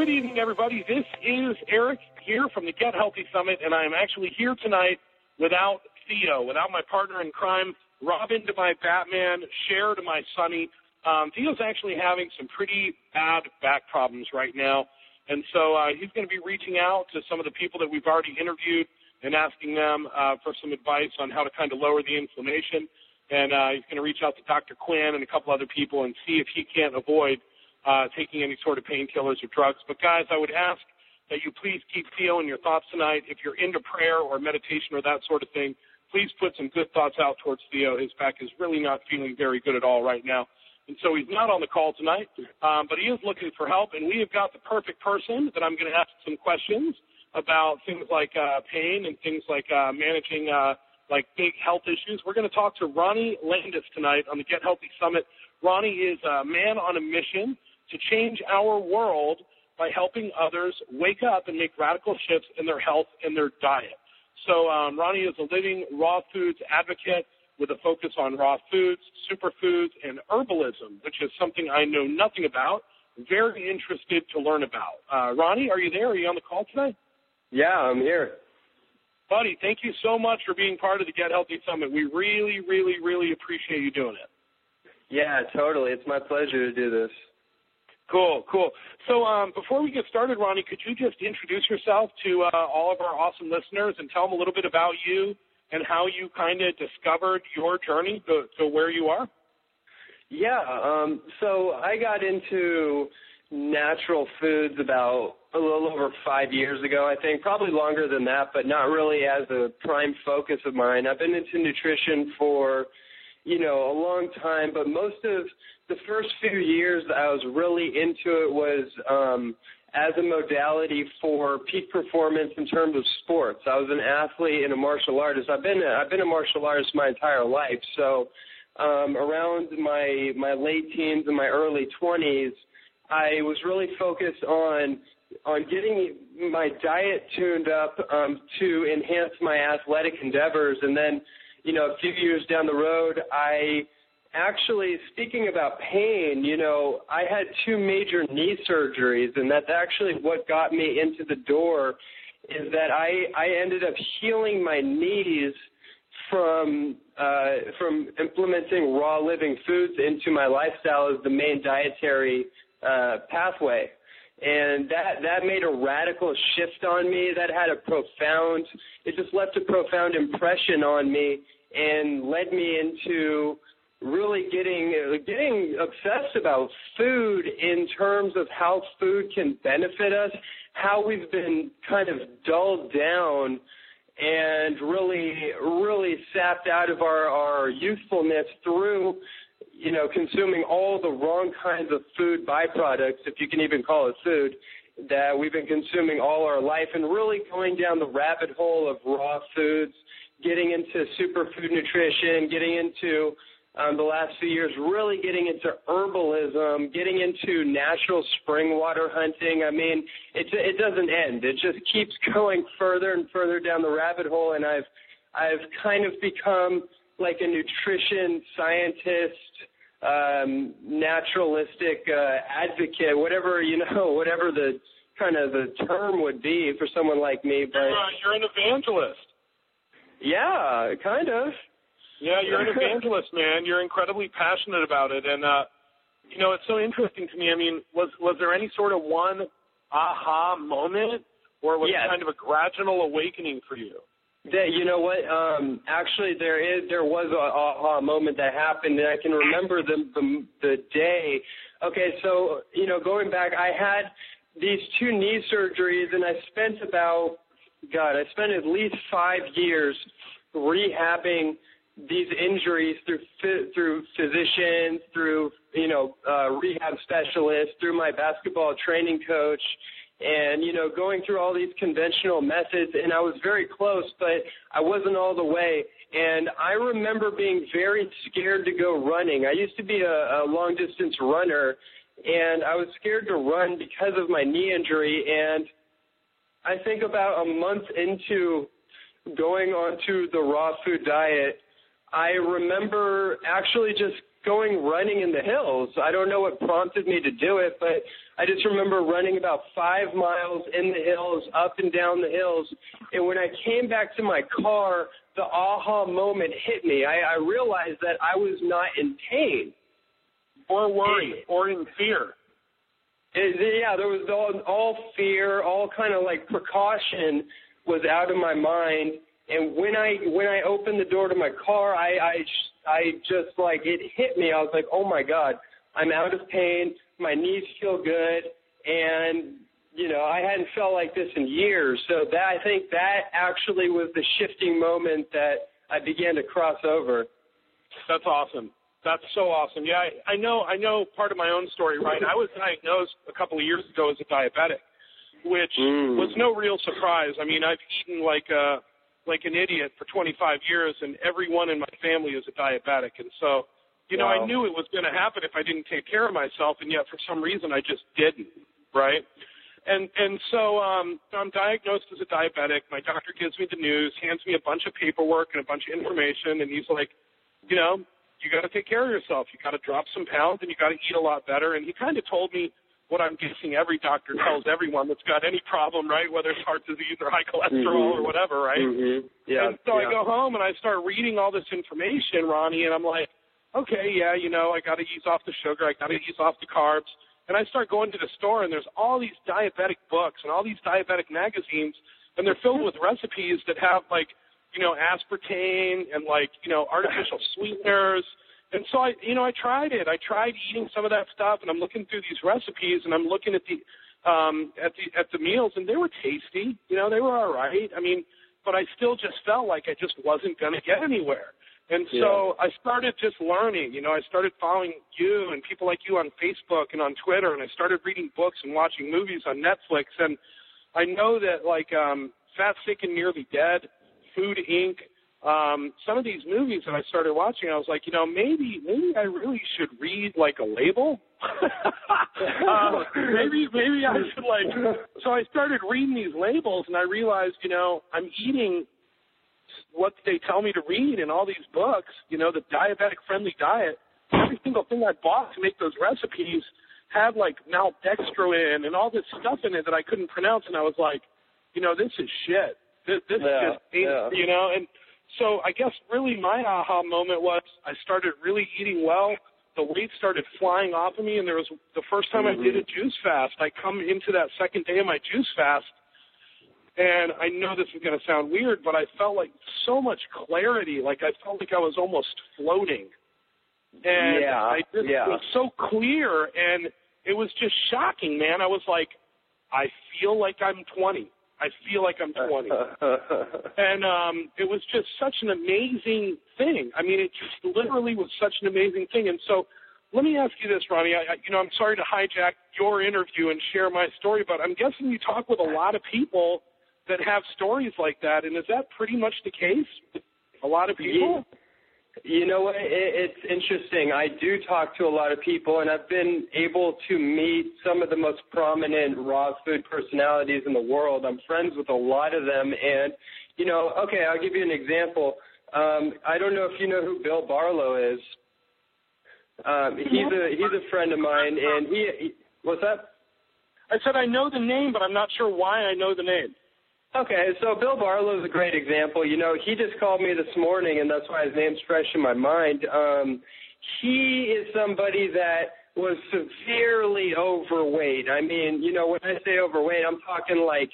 Good evening, everybody. This is Eric here from the Get Healthy Summit, and I am actually here tonight without Theo, without my partner in crime, Robin to my Batman, Cher to my Sonny. Um, Theo's actually having some pretty bad back problems right now, and so uh, he's going to be reaching out to some of the people that we've already interviewed and asking them uh, for some advice on how to kind of lower the inflammation. And uh, he's going to reach out to Dr. Quinn and a couple other people and see if he can't avoid uh, taking any sort of painkillers or drugs. But guys, I would ask that you please keep Theo in your thoughts tonight. If you're into prayer or meditation or that sort of thing, please put some good thoughts out towards Theo. His back is really not feeling very good at all right now. And so he's not on the call tonight, um, but he is looking for help. And we have got the perfect person that I'm going to ask some questions about things like uh, pain and things like uh, managing uh, like big health issues. We're going to talk to Ronnie Landis tonight on the Get Healthy Summit. Ronnie is a man on a mission to change our world by helping others wake up and make radical shifts in their health and their diet. So um, Ronnie is a living raw foods advocate with a focus on raw foods, superfoods, and herbalism, which is something I know nothing about. Very interested to learn about. Uh, Ronnie, are you there? Are you on the call tonight? Yeah, I'm here. Buddy, thank you so much for being part of the Get Healthy Summit. We really, really, really appreciate you doing it. Yeah, totally. It's my pleasure to do this. Cool, cool. So um, before we get started, Ronnie, could you just introduce yourself to uh, all of our awesome listeners and tell them a little bit about you and how you kind of discovered your journey to, to where you are? Yeah, um, so I got into natural foods about a little over five years ago, I think, probably longer than that, but not really as a prime focus of mine. I've been into nutrition for, you know, a long time, but most of the first few years that I was really into it was um, as a modality for peak performance in terms of sports. I was an athlete and a martial artist. I've been a, I've been a martial artist my entire life. So um, around my my late teens and my early 20s, I was really focused on on getting my diet tuned up um, to enhance my athletic endeavors, and then you know a few years down the road, I actually speaking about pain, you know, I had two major knee surgeries, and that's actually what got me into the door. Is that I I ended up healing my knees from uh, from implementing raw living foods into my lifestyle as the main dietary uh, pathway. And that, that made a radical shift on me. That had a profound, it just left a profound impression on me and led me into really getting getting obsessed about food in terms of how food can benefit us, how we've been kind of dulled down and really really sapped out of our, our youthfulness through you know, consuming all the wrong kinds of food byproducts, if you can even call it food, that we've been consuming all our life and really going down the rabbit hole of raw foods, getting into superfood nutrition, getting into um, the last few years, really getting into herbalism, getting into natural spring water hunting. I mean, it it doesn't end. It just keeps going further and further down the rabbit hole, and I've I've kind of become like a nutrition scientist, um, naturalistic uh, advocate, whatever you know, whatever the kind of the term would be for someone like me. But you're, uh, you're an evangelist. Yeah, kind of. Yeah, you're an evangelist, man. You're incredibly passionate about it, and uh, you know it's so interesting to me. I mean, was was there any sort of one aha moment, or was yes. it kind of a gradual awakening for you? That you know what? Um, actually, there is there was a aha moment that happened, and I can remember the, the the day. Okay, so you know, going back, I had these two knee surgeries, and I spent about God, I spent at least five years rehabbing these injuries through through physicians, through you know uh, rehab specialists, through my basketball training coach, and you know going through all these conventional methods and i was very close but i wasn't all the way. And i remember being very scared to go running. I used to be a, a long distance runner and i was scared to run because of my knee injury. And i think about a month into going onto the raw food diet i remember actually just going running in the hills. I don't know what prompted me to do it, but I just remember running about five miles in the hills, up and down the hills. And when I came back to my car, the aha moment hit me. I, I realized that I was not in pain. Or worry, or in fear. It, yeah, there was all, all fear, all kind of like precaution was out of my mind. And when I when I opened the door to my car, I I I just like it hit me. I was like, oh my god, I'm out of pain. My knees feel good, and you know I hadn't felt like this in years. So that I think that actually was the shifting moment that I began to cross over. That's awesome. That's so awesome. Yeah, I, I know. I know part of my own story, right? I was diagnosed a couple of years ago as a diabetic, which mm. was no real surprise. I mean, I've eaten like a like an idiot for 25 years, and everyone in my family is a diabetic, and so, you know, wow. I knew it was going to happen if I didn't take care of myself, and yet for some reason I just didn't, right? And and so um, I'm diagnosed as a diabetic. My doctor gives me the news, hands me a bunch of paperwork and a bunch of information, and he's like, you know, you got to take care of yourself. You got to drop some pounds and you got to eat a lot better. And he kind of told me what I'm guessing every doctor tells everyone that's got any problem, right? Whether it's heart disease or high cholesterol mm-hmm. or whatever, right? Mm-hmm. Yeah. And so yeah. I go home and I start reading all this information, Ronnie, and I'm like, okay, yeah, you know, I got to ease off the sugar, I got to ease off the carbs. And I start going to the store and there's all these diabetic books and all these diabetic magazines, and they're filled with recipes that have like you know, aspartame and like, you know, artificial sweeteners. And so I, you know, I tried it. I tried eating some of that stuff, and I'm looking through these recipes, and I'm looking at the, um, at the at the meals, and they were tasty. You know, they were all right. I mean, but I still just felt like I just wasn't going to get anywhere. And so yeah. I started just learning. You know, I started following you and people like you on Facebook and on Twitter, and I started reading books and watching movies on Netflix. And I know that like um, Fat, Sick, and Nearly Dead Food Inc. Um, some of these movies that I started watching, I was like, you know, maybe maybe I really should read like a label. uh, maybe maybe I should like. So I started reading these labels, and I realized, you know, I'm eating what they tell me to read in all these books. You know, the diabetic friendly diet. Every single thing I bought to make those recipes had like maltodextrin and all this stuff in it that I couldn't pronounce, and I was like, you know, this is shit. This, this yeah, just yeah. you know. And so I guess really my aha moment was I started really eating well. The weight started flying off of me, and there was the first time mm-hmm. I did a juice fast. I come into that second day of my juice fast, and I know this is going to sound weird, but I felt like so much clarity. Like I felt like I was almost floating, and yeah, I just yeah. it was so clear, and it was just shocking, man. I was like, I feel like I'm 20. I feel like I'm 20. and um, it was just such an amazing thing. I mean, it just literally was such an amazing thing. And so, let me ask you this, Ronnie. I, you know, I'm sorry to hijack your interview and share my story, but I'm guessing you talk with a lot of people that have stories like that. And is that pretty much the case? A lot of people. Yeah. You know what? It, it's interesting. I do talk to a lot of people, and I've been able to meet some of the most prominent raw food personalities in the world. I'm friends with a lot of them, and you know, okay, I'll give you an example. Um, I don't know if you know who Bill Barlow is. Um, he's a he's a friend of mine, and he, he what's that? I said I know the name, but I'm not sure why I know the name. Okay, so Bill Barlow is a great example. You know, he just called me this morning, and that's why his name's fresh in my mind. Um, he is somebody that was severely overweight. I mean, you know, when I say overweight, I'm talking like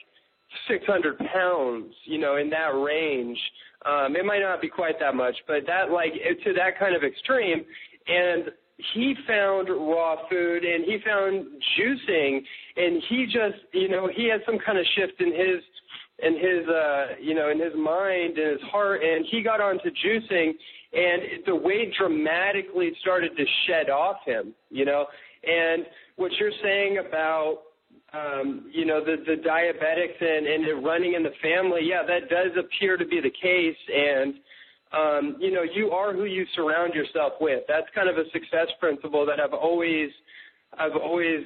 600 pounds, you know, in that range. Um, it might not be quite that much, but that like to that kind of extreme. And he found raw food and he found juicing, and he just, you know, he had some kind of shift in his in his uh you know in his mind and his heart and he got onto juicing and the weight dramatically started to shed off him you know? And what you're saying about um you know the the diabetics and and it running in the family yeah that does appear to be the case and um you know you are who you surround yourself with. That's kind of a success principle that I've always I've always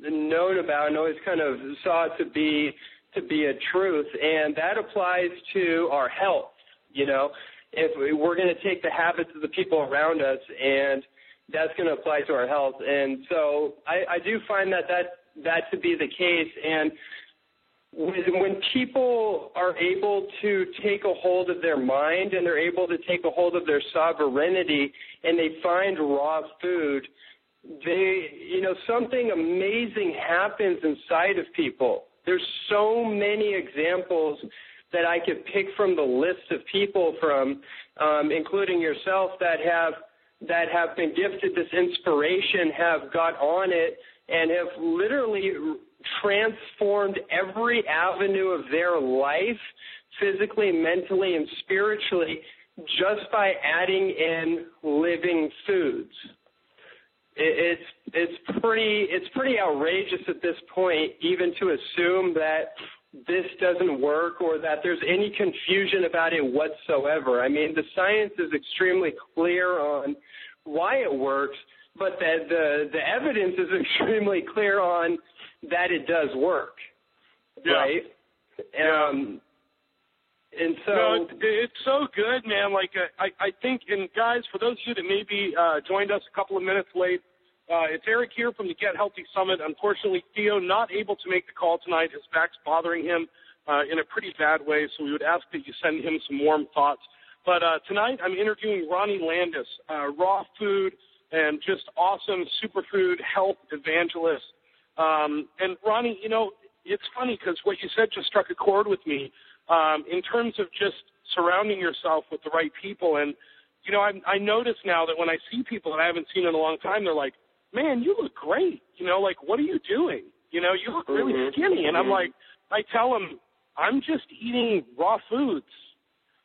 known about and always kind of saw to be to be a truth, and that applies to our health. You know, if we're going to take the habits of the people around us and that's going to apply to our health. And so I, I do find that that that to be the case. And when, when people are able to take a hold of their mind and they're able to take a hold of their sovereignty and they find raw food, they, you know, something amazing happens inside of people. There's so many examples that I could pick from the list of people from, um, including yourself, that have that have been gifted this inspiration, have got on it, and have literally transformed every avenue of their life, physically, mentally, and spiritually, just by adding in living foods it's it's pretty it's pretty outrageous at this point even to assume that this doesn't work or that there's any confusion about it whatsoever. I mean, the science is extremely clear on why it works, but that the the evidence is extremely clear on that it does work. Yeah. Right? Yeah. Um and so no, it's so good, man. Like uh, I, I think, and guys, for those of you that maybe uh, joined us a couple of minutes late, uh, it's Eric here from the Get Healthy Summit. Unfortunately, Theo not able to make the call tonight. His back's bothering him uh, in a pretty bad way, so we would ask that you send him some warm thoughts. But uh, tonight, I'm interviewing Ronnie Landis, uh, raw food and just awesome superfood health evangelist. Um, and Ronnie, you know, it's funny because what you said just struck a chord with me um, in terms of just surrounding yourself with the right people. And you know, I, I notice now that when I see people that I haven't seen in a long time, they're like, "Man, you look great." You know, like, what are you doing? You know, you look really Mhm. skinny. And I'm Mhm. like, I tell them, I'm just eating raw foods.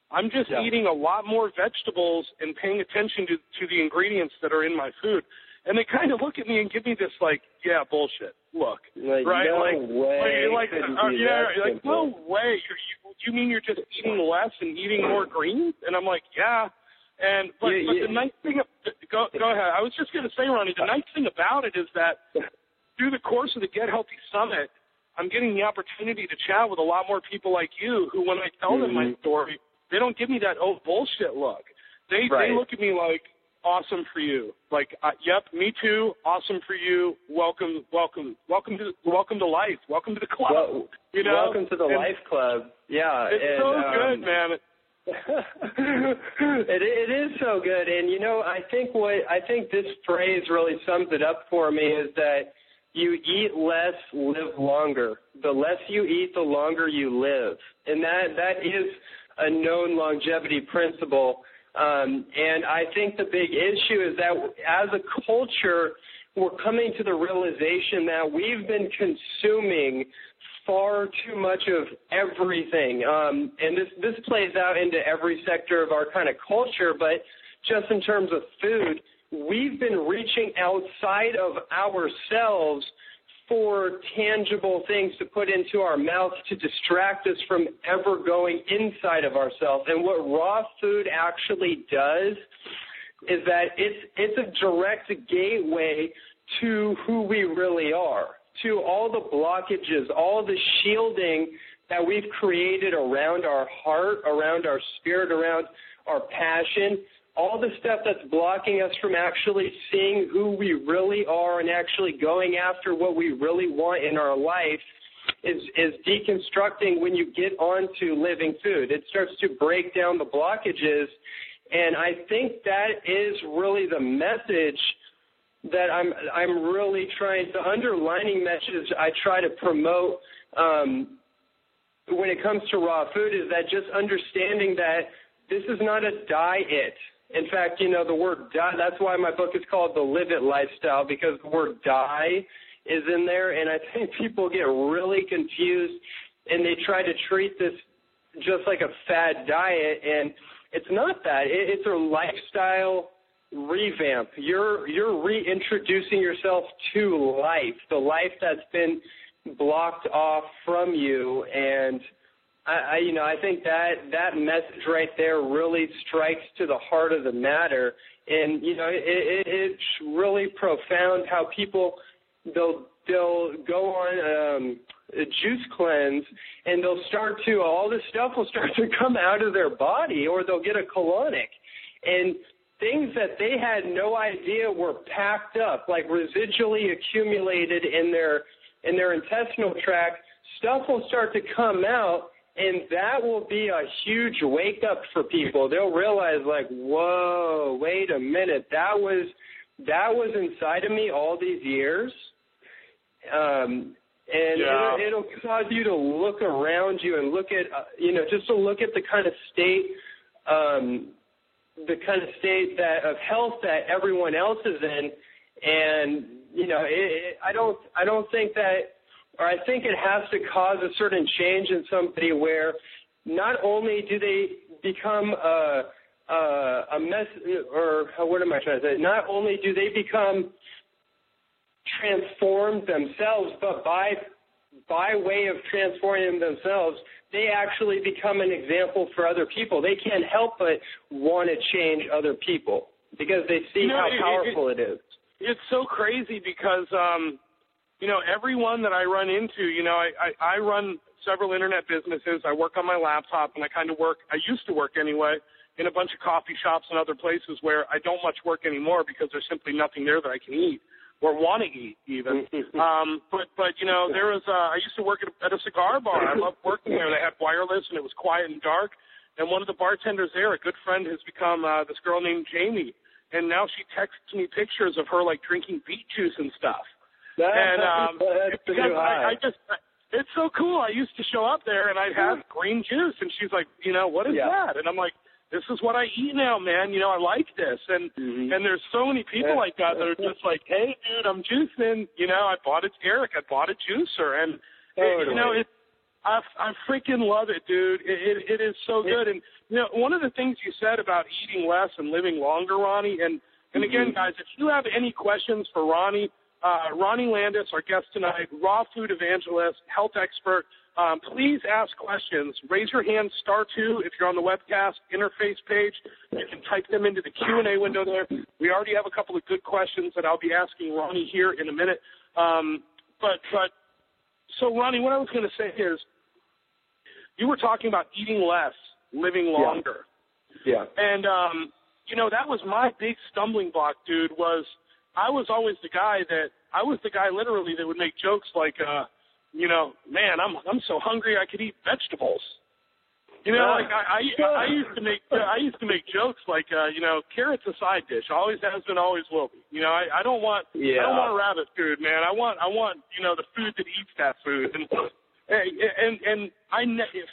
I'm just Yeah. eating a lot more vegetables and paying attention to to the ingredients that are in my food. And they kind of look at me and give me this like, yeah, bullshit look, like, right? no like, way. like, like uh, yeah, like, no way. You're, you you mean you're just eating less and eating more greens? And I'm like, yeah. And but, Yeah, but yeah. the nice thing, go go ahead. I was just gonna say, Ronnie, the nice thing about it is that through the course of the Get Healthy Summit, I'm getting the opportunity to chat with a lot more people like you who, when I tell them my Mhm. story, they don't give me that oh bullshit look. They Right. they look at me like awesome for you. Like uh, yep, me too. Awesome for you. Welcome, welcome, welcome to welcome to life. Welcome to the club. Well, you know, welcome to the And Life Club. Yeah, It's and, so um, good, man. it, it is so good, and you know, I think what I think this phrase really sums it up for me is that you eat less, live longer. The less you eat, the longer you live, and that that is a known longevity principle. Um, and I think the big issue is that as a culture, we're coming to the realization that we've been consuming far too much of everything. Um, and this, this plays out into every sector of our kind of culture, but just in terms of food, we've been reaching outside of ourselves for tangible things to put into our mouth to distract us from ever going inside of ourselves. And what raw food actually does is that it's it's a direct gateway to who we really are, to all the blockages, all the shielding that we've created around our heart, around our spirit, around our passion, all the stuff that's blocking us from actually seeing who we really are and actually going after what we really want in our life is is deconstructing when you get onto living food. It starts to break down the blockages and I think that is really the message that I'm I'm really trying the underlining message I try to promote um, when it comes to raw food is that just understanding that this is not a diet. In fact, you know the word die. That's why my book is called The Live It Lifestyle because the word die is in there, and I think people get really confused and they try to treat this just like a fad diet, and it's not that. It, it's a lifestyle revamp. You're you're reintroducing yourself to life, the life that's been blocked off from you, and I, I you know I think that that message right there really strikes to the heart of the matter, and you know it, it, it's really profound how people they'll they'll go on um, a juice cleanse and they'll start to all this stuff will start to come out of their body or they'll get a colonic. And things that they had no idea were packed up, like residually accumulated in their in their intestinal tract, stuff will start to come out and that will be a huge wake up for people. They'll realize like, whoa, wait a minute, that was that was inside of me all these years. Um, and yeah. it'll, it'll cause you to look around you and look at, uh, you know, just to look at the kind of state, um, the kind of state that of health that everyone else is in, and you know, it, it, I don't, I don't think that or I think it has to cause a certain change in somebody where not only do they become a a, a mess or what am I trying to say? Not only do they become transformed themselves, but by by way of transforming themselves, they actually become an example for other people. They can't help but want to change other people because they see you know, how it, powerful it, it is. It's so crazy because um you know, everyone that I run into, you know, I, I, I run several internet businesses. I work on my laptop and I kind of work, I used to work anyway, in a bunch of coffee shops and other places where I don't much work anymore because there's simply nothing there that I can eat or want to eat even. um, but, but, you know, there was, uh, I used to work at a, at a cigar bar. I loved working there. They had wireless and it was quiet and dark. And one of the bartenders there, a good friend, has become uh, this girl named Jamie. And now she texts me pictures of her like drinking beet juice and stuff and um, because I, I just it's so cool. I used to show up there and I'd have green juice, and she's like, you know, what is yeah. that? And I'm like, this is what I eat now, man. You know, I like this, and mm-hmm. and there's so many people yeah. like that that are just like, hey, dude, I'm juicing. You know, I bought it, Eric. I bought a juicer, and totally. it, you know, it. I I freaking love it, dude. It it, it is so good, and you know, one of the things you said about eating less and living longer, Ronnie, and and again, mm-hmm. guys, if you have any questions for Ronnie uh, Ronnie Landis, our guest tonight, raw food evangelist, health expert. Um, please ask questions. Raise your hand, star two, if you're on the webcast interface page. You can type them into the Q&A window there. We already have a couple of good questions that I'll be asking Ronnie here in a minute. Um, but, but, so Ronnie, what I was going to say is, you were talking about eating less, living longer. Yeah. yeah. And, um, you know, that was my big stumbling block, dude, was – I was always the guy that I was the guy literally that would make jokes like, uh, you know, man, I'm I'm so hungry I could eat vegetables. You know, like I I, I used to make I used to make jokes like, uh, you know, carrots a side dish, always has been, always will be. You know, I, I don't want yeah. I don't want rabbit food, man. I want I want you know the food that eats that food. And and and I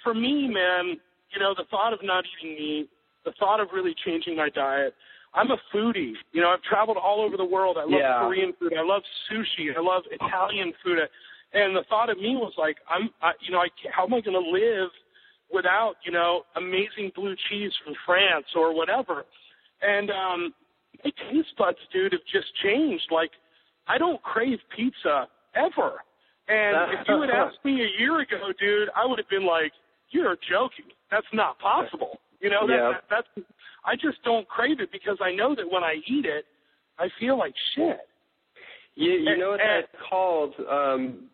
for me, man, you know, the thought of not eating meat, the thought of really changing my diet I'm a foodie. You know, I've traveled all over the world. I love yeah. Korean food. I love sushi. I love Italian food. And the thought of me was like, I'm, I, you know, I, how am I going to live without, you know, amazing blue cheese from France or whatever? And um, my taste buds, dude, have just changed. Like, I don't crave pizza ever. And if you had asked me a year ago, dude, I would have been like, "You're joking. That's not possible." You know, that, yeah. that, that's I just don't crave it because I know that when I eat it, I feel like shit. You, you and, know what and, that's called? Um,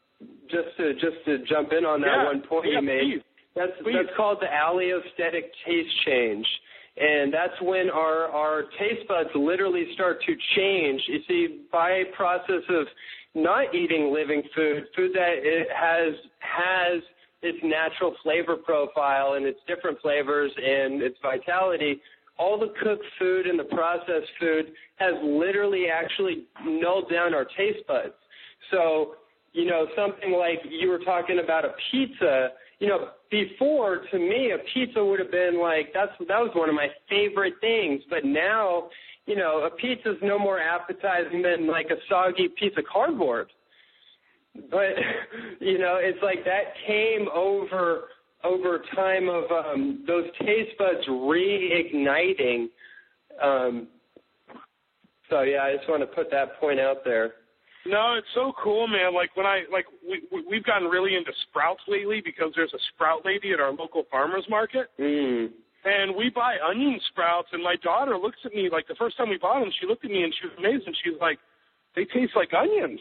just to just to jump in on that yeah, one point yeah, you made. Please, that's please. that's called the alliesthetic taste change. And that's when our, our taste buds literally start to change. You see, by process of not eating living food, food that it has has its natural flavor profile and its different flavors and its vitality, all the cooked food and the processed food has literally actually nulled down our taste buds. So, you know, something like you were talking about a pizza, you know, before to me a pizza would have been like that's that was one of my favorite things, but now, you know, a pizza's no more appetizing than like a soggy piece of cardboard. But you know, it's like that came over over time of um, those taste buds reigniting. Um, so yeah, I just want to put that point out there. No, it's so cool, man. Like when I like we we've gotten really into sprouts lately because there's a sprout lady at our local farmers market. Mm. And we buy onion sprouts, and my daughter looks at me like the first time we bought them. She looked at me and she was amazed, and she's like, "They taste like onions."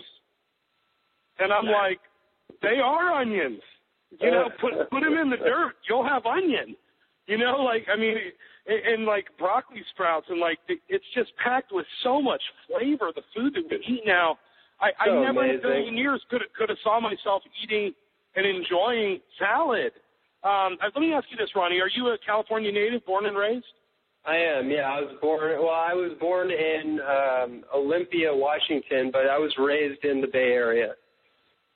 And I'm like, "They are onions." You know, put put them in the dirt, you'll have onion. You know, like I mean, and, and like broccoli sprouts, and like the, it's just packed with so much flavor. The food that we eat now, I, So I never in a amazing. billion years could have, could have saw myself eating and enjoying salad. Um, uh, let me ask you this, Ronnie: Are you a California native, born and raised? I am. Yeah, I was born. Well, I was born in um, Olympia, Washington, but I was raised in the Bay Area.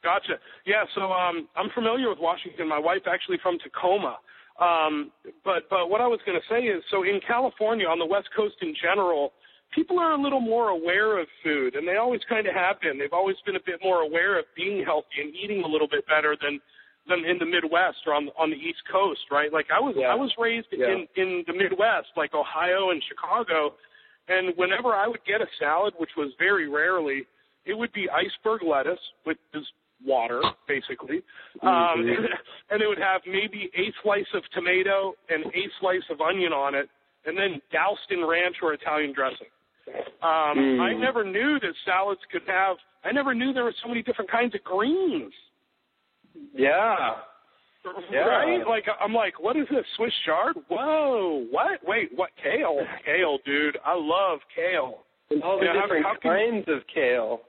Gotcha. Yeah, so um, I'm familiar with Washington. My wife actually from Tacoma. Um, but but what I was going to say is, so in California, on the West Coast in general, people are a little more aware of food, and they always kind of have been. They've always been a bit more aware of being healthy and eating a little bit better than than in the Midwest or on on the East Coast, right? Like I was Yeah. I was raised Yeah. in in the Midwest, like Ohio and Chicago, and whenever I would get a salad, which was very rarely, it would be iceberg lettuce, which is water basically, um, Mhm. and it would have maybe a slice of tomato and a slice of onion on it, and then doused in ranch or Italian dressing. Um, Mm. I never knew that salads could have. I never knew there were so many different kinds of greens. Yeah. Yeah. Right? Like I'm like, what is this? Swiss chard? Whoa! What? Wait, what? Kale? Kale, dude. I love kale. And all the Yeah, different how can- kinds of kale.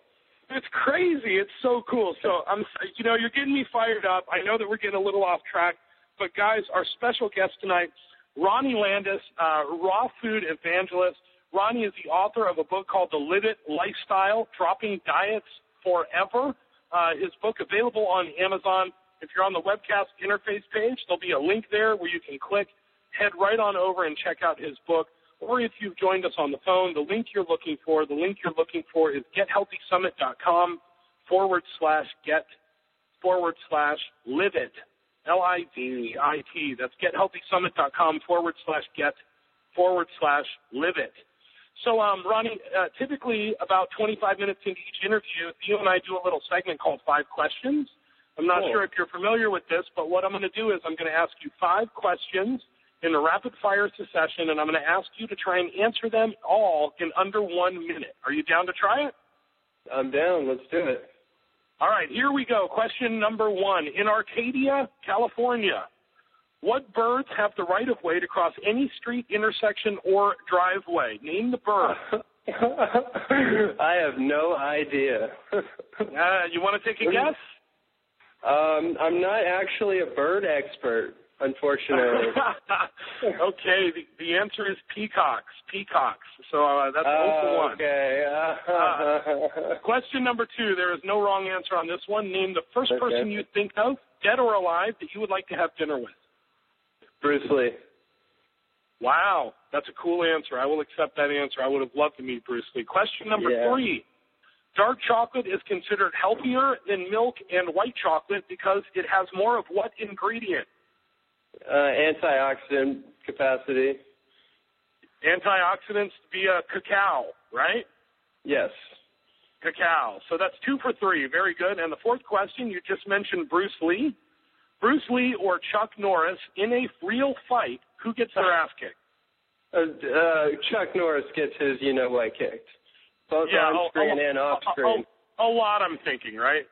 It's crazy. It's so cool. So I'm, you know, you're getting me fired up. I know that we're getting a little off track, but guys, our special guest tonight, Ronnie Landis, uh, raw food evangelist. Ronnie is the author of a book called The Live It Lifestyle: Dropping Diets Forever. Uh, his book available on Amazon. If you're on the webcast interface page, there'll be a link there where you can click, head right on over and check out his book. Or if you've joined us on the phone, the link you're looking for, the link you're looking for is gethealthysummit.com forward slash get forward slash live it. L-I-V-I-T. That's gethealthysummit.com forward slash get forward slash live it. So, um, Ronnie, uh, typically about 25 minutes into each interview, you and I do a little segment called Five Questions. I'm not Cool. sure if you're familiar with this, but what I'm going to do is I'm going to ask you five questions in a rapid fire succession, and I'm going to ask you to try and answer them all in under one minute. Are you down to try it? I'm down. Let's do it. All right, here we go. Question number one. In Arcadia, California, what birds have the right of way to cross any street, intersection, or driveway? Name the bird. I have no idea. Uh, you want to take a guess? um, I'm not actually a bird expert, unfortunately. okay, the, the answer is peacocks. Peacocks. So uh, that's 0 for 1. okay. Question number two. There is no wrong answer on this one. Name the first Okay. person you think of, dead or alive, that you would like to have dinner with. Bruce Lee. Wow, that's a cool answer. I will accept that answer. I would have loved to meet Bruce Lee. Question number Yeah. three. Dark chocolate is considered healthier than milk and white chocolate because it has more of what ingredient? Uh, antioxidant capacity. Antioxidants via cacao, right? Yes. Cacao. So that's two for three. Very good. And the fourth question, you just mentioned Bruce Lee. Bruce Lee or Chuck Norris in a real fight, who gets their ass kicked? Uh, uh, Chuck Norris gets his you know what kicked. Both on screen a- and off a- screen. A, a lot, I'm thinking, right?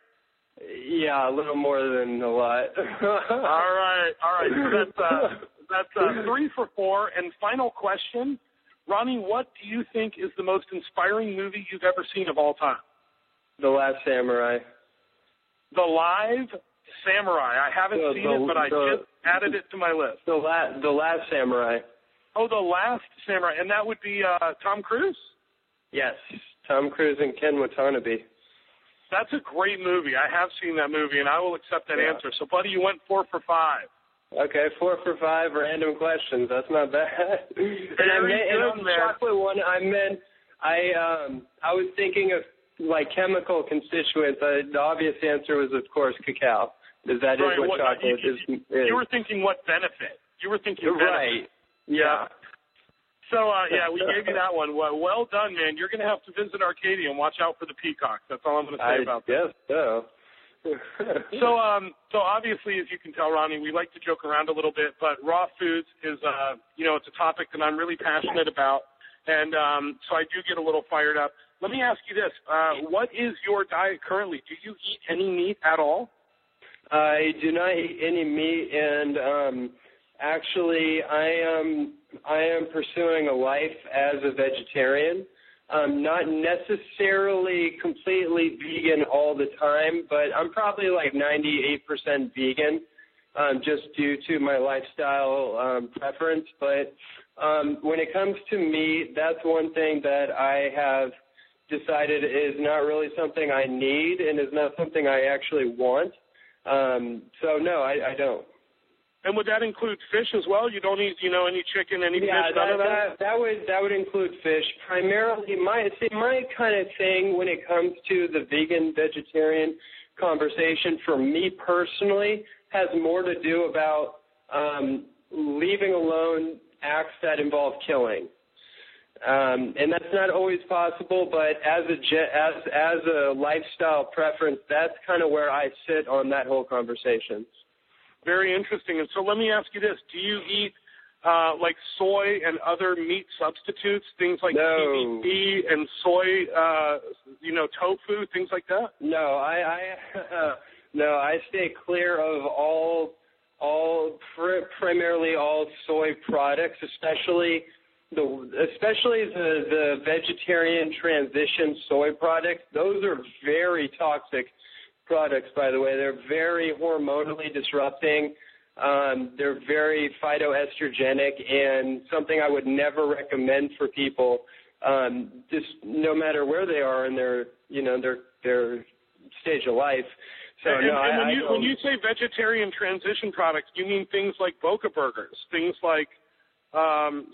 Yeah, a little more than a lot. All right, all right. So that's uh, that's uh, three for four. And final question, Ronnie, what do you think is the most inspiring movie you've ever seen of all time? The Last Samurai. The Live Samurai. I haven't The- seen the- it, but I the- just added it to my list. The la- The Last Samurai. Oh, The Last Samurai, and that would be uh, Tom Cruise. Yes. Tom Cruise and Ken Watanabe. That's a great movie. I have seen that movie, and I will accept that Yeah. answer. So, buddy, you went four for five. Okay, four for five random questions. That's not bad. and I meant, and on the chocolate one, I meant I um I was thinking of like chemical constituents. Uh, the obvious answer was of course cacao, because that is Right, what what- uh, chocolate you- is. is. You were thinking what benefit? You were thinking benefit. right. Yeah. So uh, yeah, we gave you that one. Well, well done, man. You're going to have to visit Arcadia and watch out for the peacocks. That's all I'm going to say I about that. I guess so. So um, so obviously, as you can tell, Ronnie, we like to joke around a little bit, but raw foods is uh, you know, it's a topic that I'm really passionate about, and um, so I do get a little fired up. Let me ask you this: uh, What is your diet currently? Do you eat any meat at all? I do not eat any meat, and um, Actually, I am I am pursuing a life as a vegetarian. Um, not necessarily completely vegan all the time, but I'm probably like 98% vegan, um, just due to my lifestyle um, preference. But um, when it comes to meat, that's one thing that I have decided is not really something I need and is not something I actually want. Um, so no, I, I don't. And would that include fish as well? You don't eat, you know, any chicken, any yeah, fish, that, none of that? that? That would that would include fish. Primarily, my see my kind of thing when it comes to the vegan vegetarian conversation for me personally has more to do about um, leaving alone acts that involve killing. Um, and that's not always possible, but as a as as a lifestyle preference, that's kind of where I sit on that whole conversation. Very interesting. And so let me ask you this: Do you eat uh, like soy and other meat substitutes, things like no. And soy, uh, you know, tofu, things like that? No, I, I uh, no, I stay clear of all all pr- primarily all soy products, especially the especially the the vegetarian transition soy products. Those are very toxic products, by the way. They're very hormonally disrupting. Um, they're very phytoestrogenic and something I would never recommend for people. Um, just no matter where they are in their, you know, their their stage of life. So and, no, and I, when you when you say vegetarian transition products, you mean things like Boca burgers, things like um,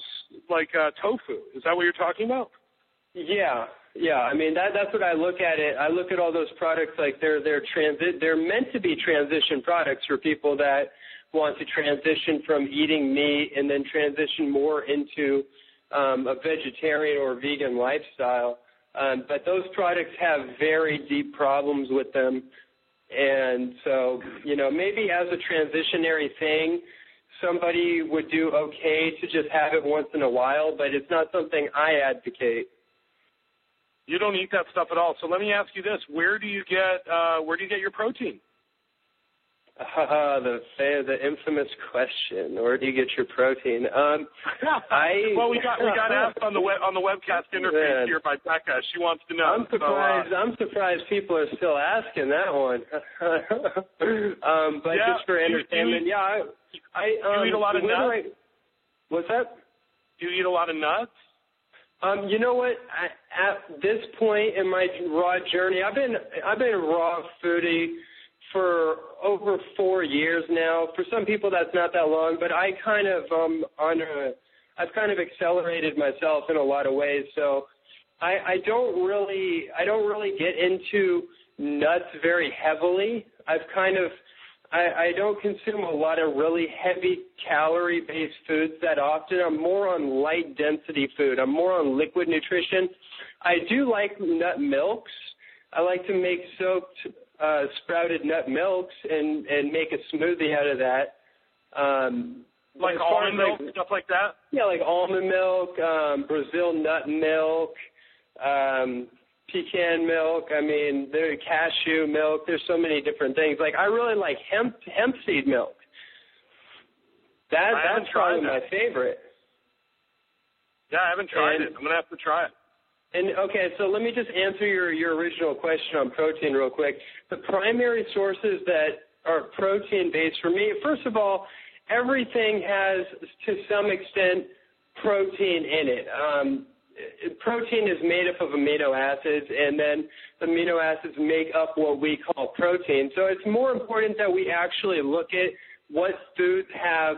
like uh, tofu. Is that what you're talking about? Yeah, yeah. I mean that that's what I look at it. I look at all those products like they're they're transit they're meant to be transition products for people that want to transition from eating meat and then transition more into um, a vegetarian or vegan lifestyle. Um, but those products have very deep problems with them. And so, you know, maybe as a transitionary thing, somebody would do okay to just have it once in a while, but it's not something I advocate. You don't eat that stuff at all. So let me ask you this: Where do you get uh, where do you get your protein? Uh, the the infamous question: Where do you get your protein? Um, I well, we got we got asked on the web on the webcast interface Man. here by Becca. She wants to know. I'm surprised. So, uh, I'm surprised people are still asking that one. um, but Yeah, just for do you- you entertainment, yeah. I, I um, eat a lot of nuts? I- what's that? do you eat a lot of nuts? Um, you know what? I, at this point in my raw journey, I've been I've been a raw foodie for over four years now. For some people, that's not that long, but I kind of um on a I've kind of accelerated myself in a lot of ways. So I, I don't really I don't really get into nuts very heavily. I've kind of I, I don't consume a lot of really heavy calorie based foods that often. I'm more on light density food. I'm more on liquid nutrition. I do like nut milks. I like to make soaked uh, sprouted nut milks and and make a smoothie out of that. Um, Like almond milk, like, stuff like that. yeah, like almond milk, um, Brazil nut milk, um, pecan milk. I mean, there cashew milk. There's so many different things. Like I really like hemp hemp seed milk. That I that's probably tried my favorite. Yeah, I haven't tried And- it. I'm gonna have to try it. And okay, so let me just answer your, your original question on protein real quick. The primary sources that are protein based for me, first of all, everything has to some extent protein in it. Um, protein is made up of amino acids, and then the amino acids make up what we call protein. So it's more important that we actually look at what foods have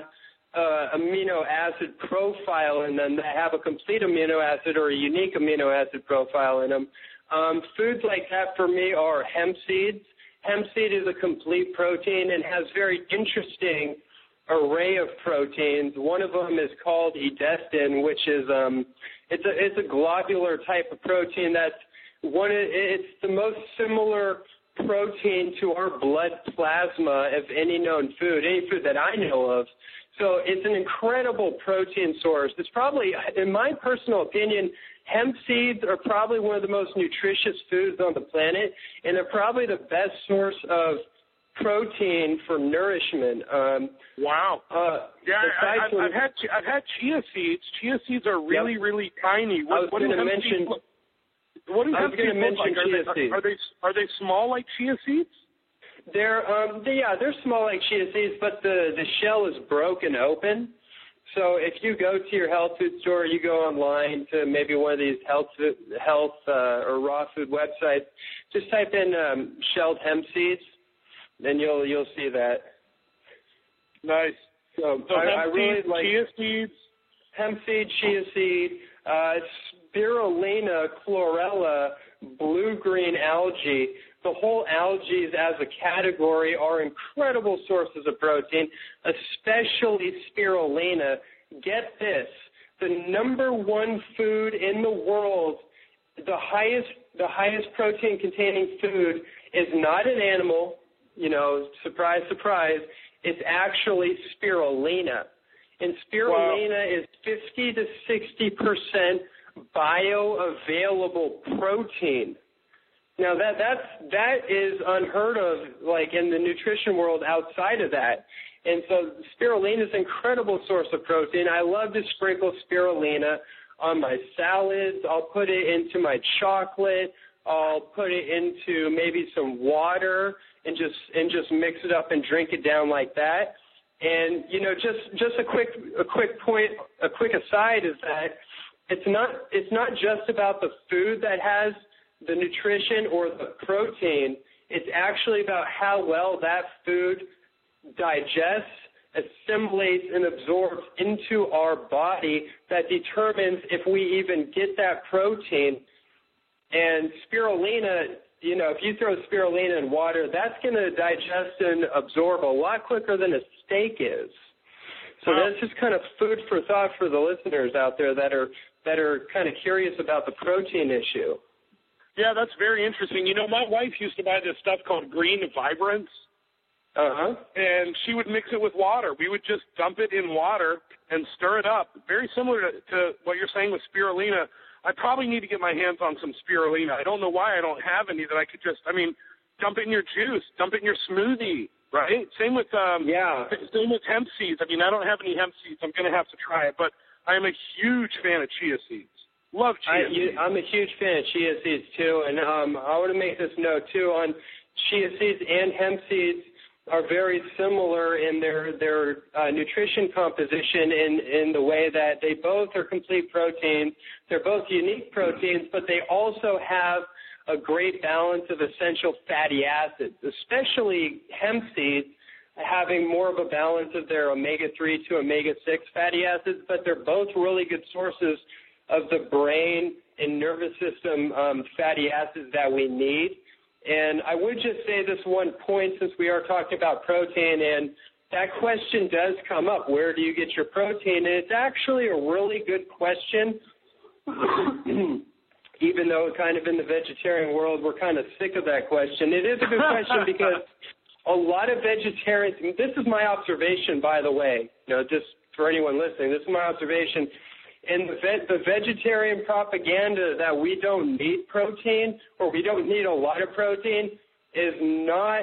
uh, amino acid profile in them that have a complete amino acid or a unique amino acid profile in them. Um, foods like that for me are hemp seeds. Hemp seed is a complete protein and has very interesting array of proteins. One of them is called edestin, which is um, it's a it's a globular type of protein that's one. It's the most similar protein to our blood plasma of any known food, any food that I know of. So it's an incredible protein source. It's probably, in my personal opinion, hemp seeds are probably one of the most nutritious foods on the planet, and they're probably the best source of protein for nourishment. Um, wow. Uh, yeah, I, I've had I've had chia seeds. Chia seeds are really really tiny. What, I was do gonna hemp mention- look- What do I was gonna mention like? Are chia they, seeds. Are they are they small like chia seeds? They're um they, yeah, they're small like chia seeds, but the the shell is broken open. So if you go to your health food store, you go online to maybe one of these health health uh, or raw food websites, just type in um, shelled hemp seeds, then you'll you'll see that. Nice. So, So I, I hemp really seeds, like chia seeds. hemp seed, chia seed, uh, spirulina, chlorella, blue green algae. The whole algae as a category are incredible sources of protein, especially spirulina. Get this, the number one food in the world, the highest the highest protein containing food is not an animal, you know, surprise surprise, it's actually spirulina and spirulina is 50 to 60 percent bioavailable protein. Now that that's that is unheard of, like in the nutrition world outside of that. And so spirulina is an incredible source of protein. I love to sprinkle spirulina on my salads. I'll put it into my chocolate. I'll put it into maybe some water and just and just mix it up and drink it down like that. And you know, just just a quick a quick point, a quick aside is that it's not it's not just about the food that has the nutrition or the protein. It's actually about how well that food digests, assimilates, and absorbs into our body that determines if we even get that protein. And spirulina, you know, if you throw spirulina in water, that's going to digest and absorb a lot quicker than a steak is. So Wow. that's just kind of food for thought for the listeners out there that are that are kind of curious about the protein issue. Yeah, that's very interesting. You know, my wife used to buy this stuff called Green Vibrance, Uh huh. and she would mix it with water. We would just dump it in water and stir it up. Very similar to, to what you're saying with spirulina. I probably need to get my hands on some spirulina. I don't know why I don't have any that I could just. I mean, dump it in your juice, dump it in your smoothie, right? Same with um, Yeah. same with hemp seeds. I mean, I don't have any hemp seeds. I'm going to have to try it, but I am a huge fan of chia seeds. Love chia I, you, seeds. I'm a huge fan of chia seeds too, and um, I want to make this note too on chia seeds and hemp seeds are very similar in their their uh, nutrition composition in in the way that they both are complete proteins. They're both unique proteins, but they also have a great balance of essential fatty acids, especially hemp seeds having more of a balance of their omega 3 to omega 6 fatty acids, but they're both really good sources of the brain and nervous system um, fatty acids that we need. And I would just say this one point since we are talking about protein, and that question does come up where do you get your protein? And it's actually a really good question. Even though, kind of in the vegetarian world, we're kind of sick of that question. It is a good question because a lot of vegetarians, this is my observation, by the way, you know, just for anyone listening, this is my observation. And the, ve- the vegetarian propaganda that we don't need protein or we don't need a lot of protein is not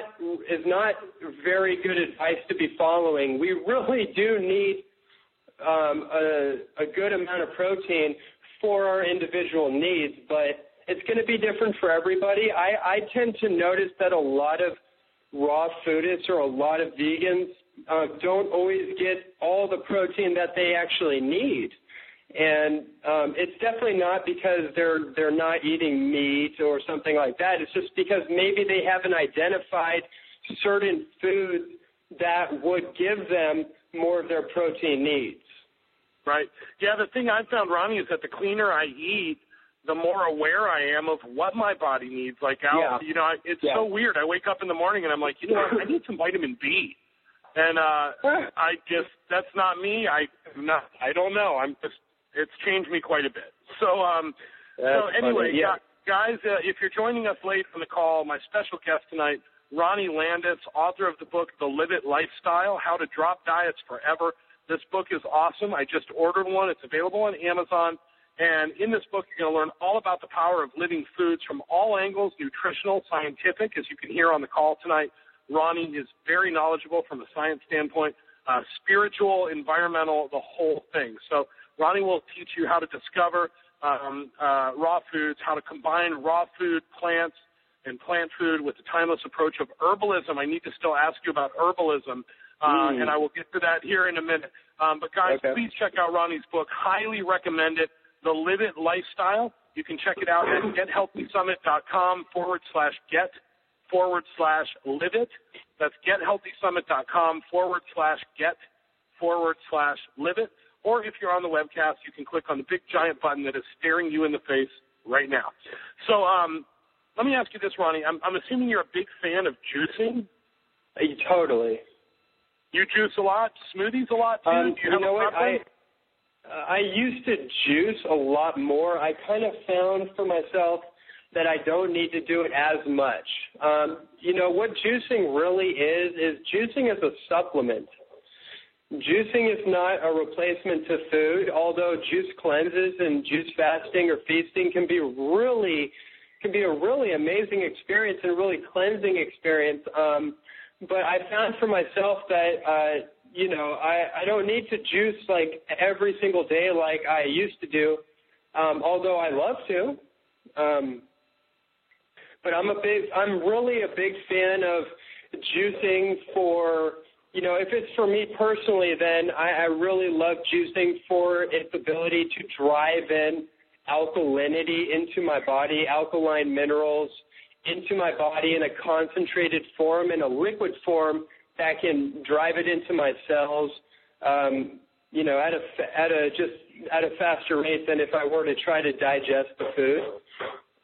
is not very good advice to be following. We really do need um, a, a good amount of protein for our individual needs, but it's going to be different for everybody. I, I tend to notice that a lot of raw foodists or a lot of vegans uh, don't always get all the protein that they actually need. And um, it's definitely not because they're they're not eating meat or something like that. It's just because maybe they haven't identified certain foods that would give them more of their protein needs. Right. Yeah, the thing I've found, Ronnie, is that the cleaner I eat, the more aware I am of what my body needs. Like, I'll, Yeah. you know, I, it's Yeah. so weird. I wake up in the morning and I'm like, you know what? I need some vitamin B, and uh, I just that's not me. I not. I don't know. I'm just. It's changed me quite a bit. So, um, so anyway, yeah. guys, uh, if you're joining us late on the call, my special guest tonight, Ronnie Landis, author of the book The Live It Lifestyle: How to Drop Diets Forever. This book is awesome. I just ordered one. It's available on Amazon. And in this book, you're going to learn all about the power of living foods from all angles nutritional, scientific, as you can hear on the call tonight, Ronnie is very knowledgeable from a science standpoint, uh, spiritual, environmental, the whole thing. So Ronnie will teach you how to discover um, uh, raw foods, how to combine raw food, plants, and plant food with the timeless approach of herbalism. I need to still ask you about herbalism, uh, mm. and I will get to that here in a minute. Um, but guys, okay. please check out Ronnie's book. Highly recommend it. The Live It Lifestyle. You can check it out at gethealthysummit.com forward slash get forward slash live it. That's gethealthysummit.com forward slash get forward slash live it. Or if you're on the webcast, you can click on the big giant button that is staring you in the face right now. So um, let me ask you this, Ronnie. I'm, I'm assuming you're a big fan of juicing. Totally. You juice a lot, smoothies a lot too. Um, Do you, you know what? I I used to juice a lot more. I kind of found for myself that I don't need to do it as much. Um, you know what juicing really is is juicing is a supplement. Juicing is not a replacement to food, although juice cleanses and juice fasting or feasting can be really can be a really amazing experience and really cleansing experience. Um, but I found for myself that uh, you know I, I don't need to juice like every single day like I used to do, um, although I love to. Um, but I'm a big I'm really a big fan of juicing for you know, if it's for me personally, then I, I really love juicing for its ability to drive in alkalinity into my body, alkaline minerals into my body in a concentrated form, in a liquid form that can drive it into my cells, um, you know, at a, at a just at a faster rate than if I were to try to digest the food.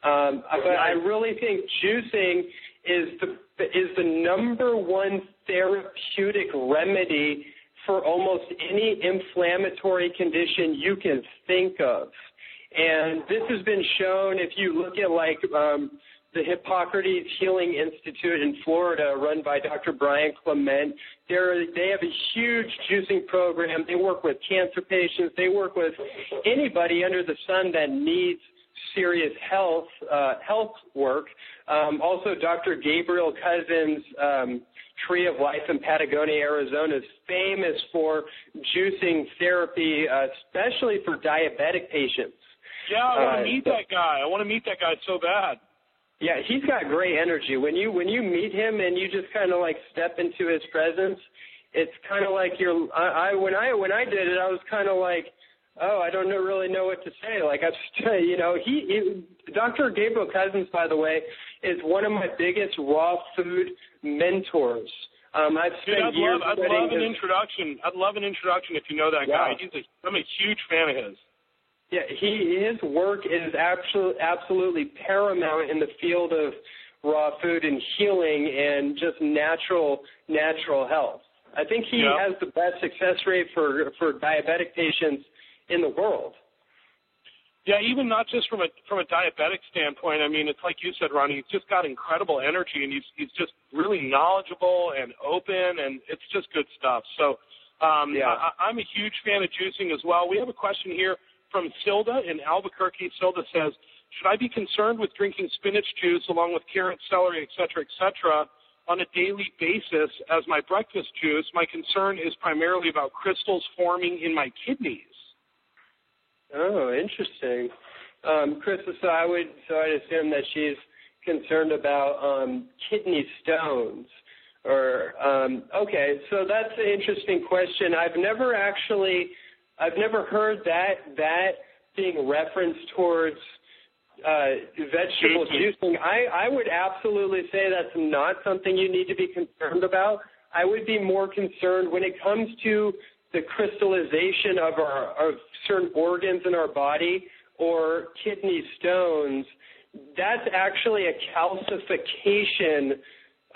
Um, but I really think juicing is the is the number one therapeutic remedy for almost any inflammatory condition you can think of. And this has been shown if you look at like um, the Hippocrates Healing Institute in Florida, run by Dr. Brian Clement. They're, they have a huge juicing program. They work with cancer patients. They work with anybody under the sun that needs serious health uh, health work. Um, also, Dr. Gabriel Cousens' Um, Tree of Life in Patagonia, Arizona is famous for juicing therapy, uh, especially for diabetic patients. Yeah, I want to uh, meet so, that guy. I want to meet that guy so bad. Yeah, he's got great energy. When you when you meet him and you just kind of like step into his presence, it's kind of like you're. I, I when I when I did it, I was kind of like, oh, I don't know, really know what to say. Like I, you know, he, he Dr. Gabriel Cousens, by the way, is one of my biggest raw food mentors. Um, I've spent Dude, I'd years love, I'd love an his... introduction. I'd love an introduction if you know that guy. He's a, I'm a huge fan of his. Yeah, he his work is absolutely absolutely paramount in the field of raw food and healing and just natural natural health. I think he has the best success rate for for diabetic patients in the world. Yeah, even not just from a from a diabetic standpoint. I mean, it's like you said, Ronnie. He's just got incredible energy, and he's he's just really knowledgeable and open, and it's just good stuff. So, um, yeah. I, I'm a huge fan of juicing as well. We have a question here from Silda in Albuquerque. Silda says, "Should I be concerned with drinking spinach juice along with carrot, celery, etc., etc., on a daily basis as my breakfast juice? My concern is primarily about crystals forming in my kidneys." Oh, interesting. Um, Chris, so I would so I'd assume that she's concerned about um, kidney stones. Or um, okay, so that's an interesting question. I've never actually, I've never heard that that being referenced towards uh, vegetable juicing. I I would absolutely say that's not something you need to be concerned about. I would be more concerned when it comes to the crystallization of our of certain organs in our body or kidney stones, that's actually a calcification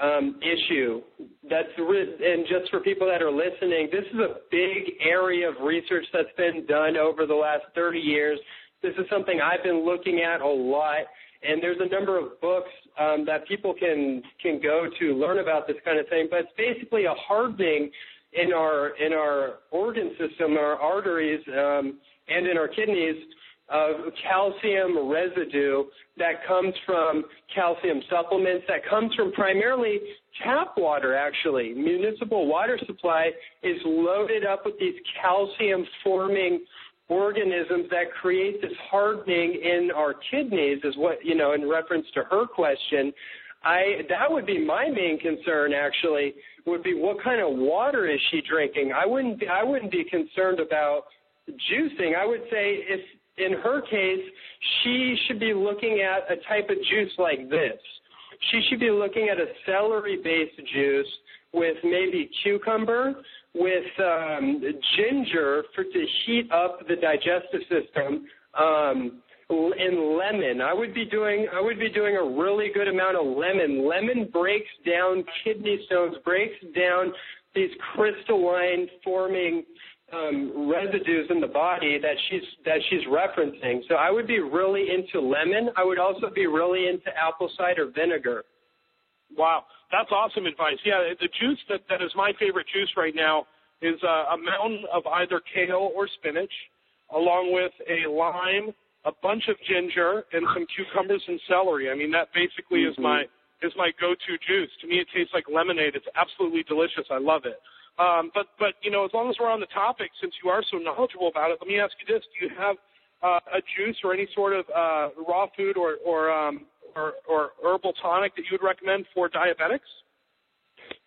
um, issue. That's and just for people that are listening, this is a big area of research that's been done over the last 30 years. This is something I've been looking at a lot, and there's a number of books um, that people can can go to learn about this kind of thing. But it's basically a hardening in our in our organ system, our arteries, um, and in our kidneys of calcium residue that comes from calcium supplements, that comes from primarily tap water, actually. Municipal water supply is loaded up with these calcium forming organisms that create this hardening in our kidneys, is what, you know, in reference to her question. I that would be my main concern actually would be what kind of water is she drinking? I wouldn't be, I wouldn't be concerned about juicing. I would say if in her case, she should be looking at a type of juice like this. She should be looking at a celery-based juice with maybe cucumber, with um, ginger for to heat up the digestive system, um, and lemon. I would be doing I would be doing a really good amount of lemon. Lemon breaks down kidney stones, breaks down these crystalline forming um, residues in the body that she's that she's referencing. So I would be really into lemon. I would also be really into apple cider vinegar. Wow, that's awesome advice. Yeah, the juice that that is my favorite juice right now is uh, a mountain of either kale or spinach, along with a lime, a bunch of ginger, and some cucumbers and celery. I mean, that basically mm-hmm. is my is my go-to juice. To me, it tastes like lemonade. It's absolutely delicious. I love it. Um, but but you know, as long as we're on the topic, since you are so knowledgeable about it, let me ask you this: Do you have uh, a juice or any sort of uh, raw food or or, um, or or herbal tonic that you would recommend for diabetics?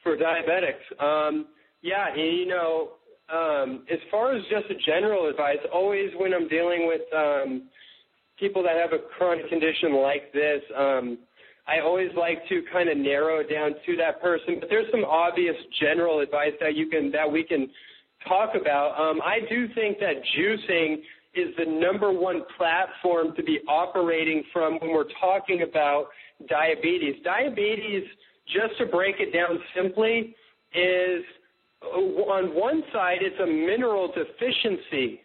For diabetics, um, yeah, you know, um, as far as just a general advice, always when I'm dealing with um, people that have a chronic condition like this. Um, I always like to kind of narrow it down to that person, but there's some obvious general advice that you can that we can talk about. Um, I do think that juicing is the number one platform to be operating from when we're talking about diabetes. Diabetes, just to break it down simply, is on one side it's a mineral deficiency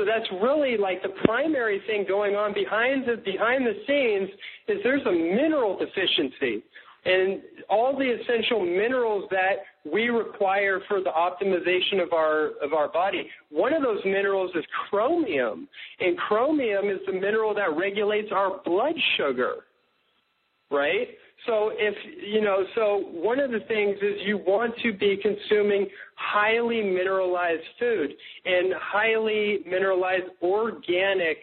so that's really like the primary thing going on behind the behind the scenes is there's a mineral deficiency. And all the essential minerals that we require for the optimization of our of our body. One of those minerals is chromium, and chromium is the mineral that regulates our blood sugar. Right? So if you know, so one of the things is you want to be consuming highly mineralized food and highly mineralized organic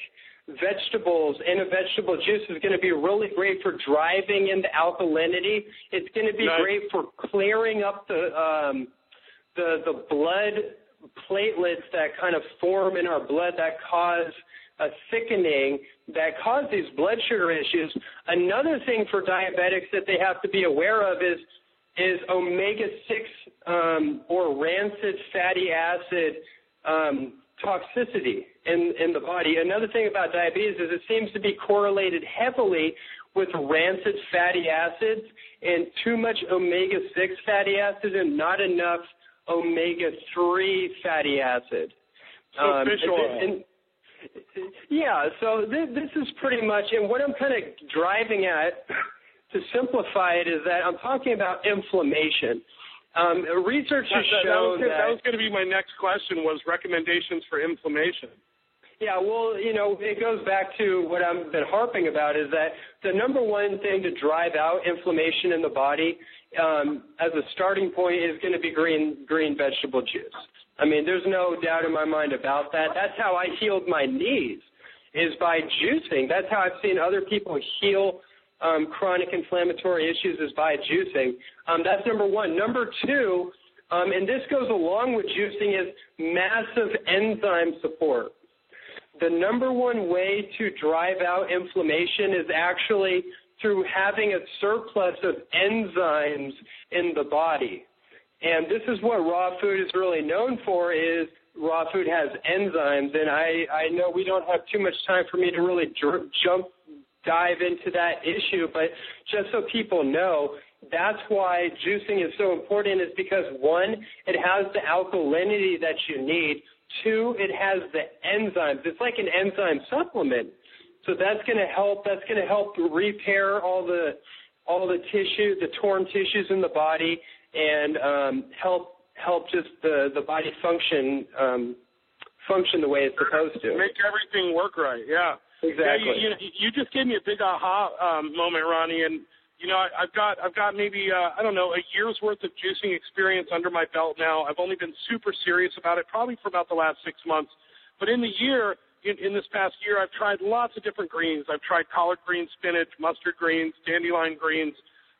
vegetables and a vegetable juice is going to be really great for driving into alkalinity. It's going to be nice. great for clearing up the um, the the blood platelets that kind of form in our blood that cause a thickening that cause these blood sugar issues. Another thing for diabetics that they have to be aware of is is omega six um, or rancid fatty acid um, toxicity in in the body. Another thing about diabetes is it seems to be correlated heavily with rancid fatty acids and too much omega six fatty acid and not enough omega three fatty acid. So um, fish oil. And, yeah, so th- this is pretty much, and what I'm kind of driving at to simplify it is that I'm talking about inflammation. Um, research has that, shown that, that, that was going to be my next question was recommendations for inflammation. Yeah, well, you know, it goes back to what I've been harping about is that the number one thing to drive out inflammation in the body um, as a starting point is going to be green green vegetable juice. I mean, there's no doubt in my mind about that. That's how I healed my knees, is by juicing. That's how I've seen other people heal um, chronic inflammatory issues is by juicing. Um, that's number one. Number two, um, and this goes along with juicing, is massive enzyme support. The number one way to drive out inflammation is actually through having a surplus of enzymes in the body. And this is what raw food is really known for is raw food has enzymes. And I, I know we don't have too much time for me to really jump dive into that issue but just so people know that's why juicing is so important is because one it has the alkalinity that you need. Two it has the enzymes. It's like an enzyme supplement. So that's going to help that's going to help repair all the all the tissue the torn tissues in the body and um, help help just the the body function um, function the way it's supposed to. Make everything work right. Yeah. Exactly. Yeah, you, you, you just gave me a big aha um, moment, Ronnie, and you know I, I've got I've got maybe uh, I don't know a year's worth of juicing experience under my belt now. I've only been super serious about it probably for about the last six months, but in the year. In, in this past year, I've tried lots of different greens. I've tried collard greens, spinach, mustard greens, dandelion greens,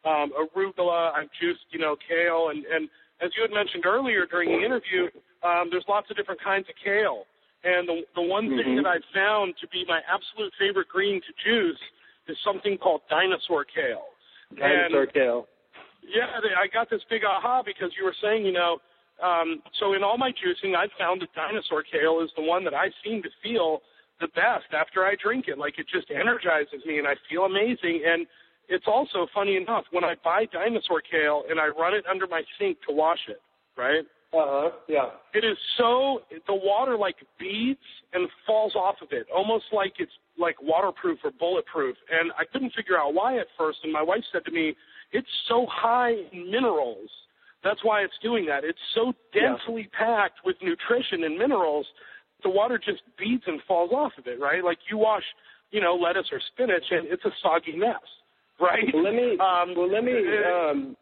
um, arugula. I've juiced, you know, kale, and and as you had mentioned earlier during the interview, um, there's lots of different kinds of kale. And the, the one mm-hmm. thing that I've found to be my absolute favorite green to juice is something called dinosaur kale. Dinosaur and, kale. Yeah, I got this big aha because you were saying, you know, um, so in all my juicing, I've found that dinosaur kale is the one that I seem to feel the best after I drink it. Like it just energizes me and I feel amazing. And it's also funny enough when I buy dinosaur kale and I run it under my sink to wash it, right? Uh huh. Yeah. It is so the water like beads and falls off of it, almost like it's like waterproof or bulletproof. And I couldn't figure out why at first. And my wife said to me, "It's so high in minerals. That's why it's doing that. It's so densely yeah. packed with nutrition and minerals. The water just beads and falls off of it, right? Like you wash, you know, lettuce or spinach, and it's a soggy mess, right? Well, let me. Um, well, let me. uh, Um,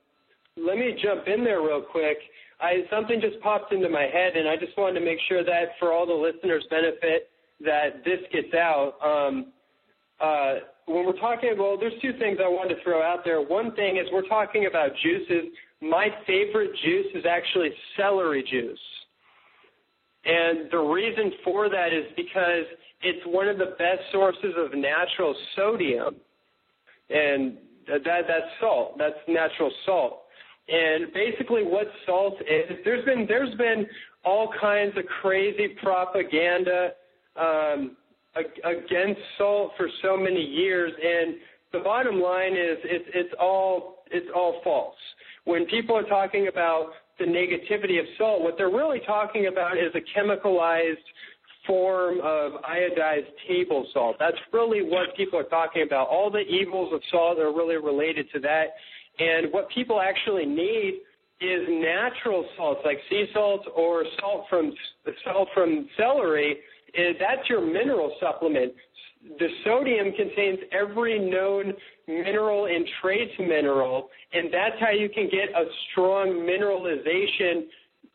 let me jump in there real quick I something just popped into my head, and I just wanted to make sure that for all the listeners' benefit, that this gets out. Um, uh, when we're talking, well, there's two things I wanted to throw out there. One thing is we're talking about juices. My favorite juice is actually celery juice. And the reason for that is because it's one of the best sources of natural sodium. And that that's salt. That's natural salt. And basically, what salt is, there's been there's been all kinds of crazy propaganda um, against salt for so many years, and the bottom line is it's it's all it's all false. When people are talking about the negativity of salt, what they're really talking about is a chemicalized form of iodized table salt. That's really what people are talking about. All the evils of salt are really related to that. And what people actually need is natural salts like sea salt or salt from salt from celery. That's your mineral supplement. The sodium contains every known mineral and trace mineral, and that's how you can get a strong mineralization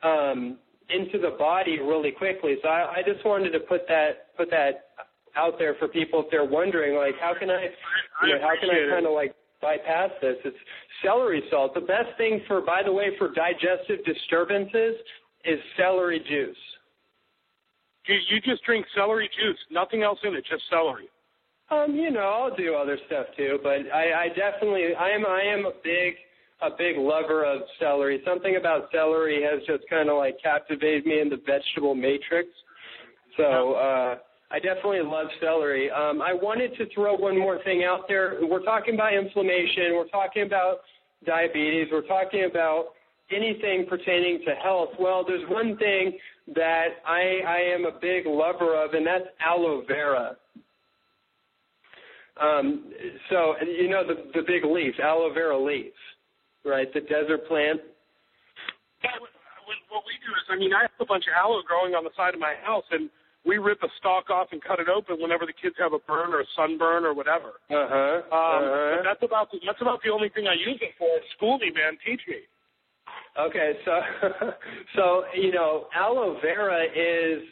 um, into the body really quickly. So I, I just wanted to put that put that out there for people if they're wondering, like, how can I, you know, how can I kind of like bypass this. It's celery salt. The best thing for, by the way, for digestive disturbances is celery juice. You, you just drink celery juice, nothing else in it, just celery. Um, you know, I'll do other stuff too, but I, I definitely, I am, I am a big, a big lover of celery. Something about celery has just kind of like captivated me in the vegetable matrix. So, uh, I definitely love celery. Um, I wanted to throw one more thing out there. We're talking about inflammation. We're talking about diabetes. We're talking about anything pertaining to health. Well, there's one thing that I, I am a big lover of, and that's aloe vera. Um, so you know the the big leaf, aloe vera leaf, right? The desert plant. Yeah, what we do is, I mean, I have a bunch of aloe growing on the side of my house, and we rip a stalk off and cut it open whenever the kids have a burn or a sunburn or whatever. Uh huh. Um, uh-huh. That's about the, that's about the only thing I use it for. School me, man. Teach me. Okay, so so you know, aloe vera is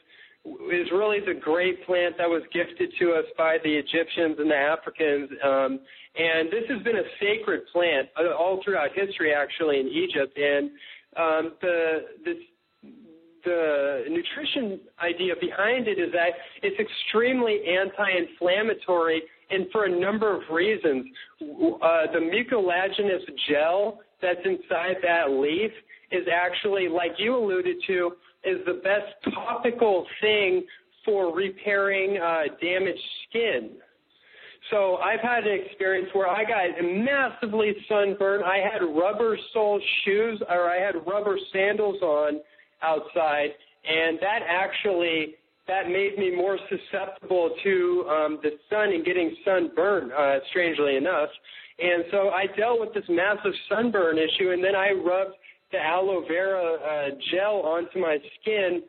is really the great plant that was gifted to us by the Egyptians and the Africans. Um, and this has been a sacred plant uh, all throughout history, actually, in Egypt. And um, the the nutrition idea behind it is that it's extremely anti-inflammatory and for a number of reasons. Uh, the mucilaginous gel that's inside that leaf is actually, like you alluded to, is the best topical thing for repairing uh, damaged skin. So I've had an experience where I got massively sunburned. I had rubber sole shoes or I had rubber sandals on outside, and that actually that made me more susceptible to um, the sun and getting sunburn, uh, strangely enough. And so I dealt with this massive sunburn issue, and then I rubbed the aloe vera uh, gel onto my skin,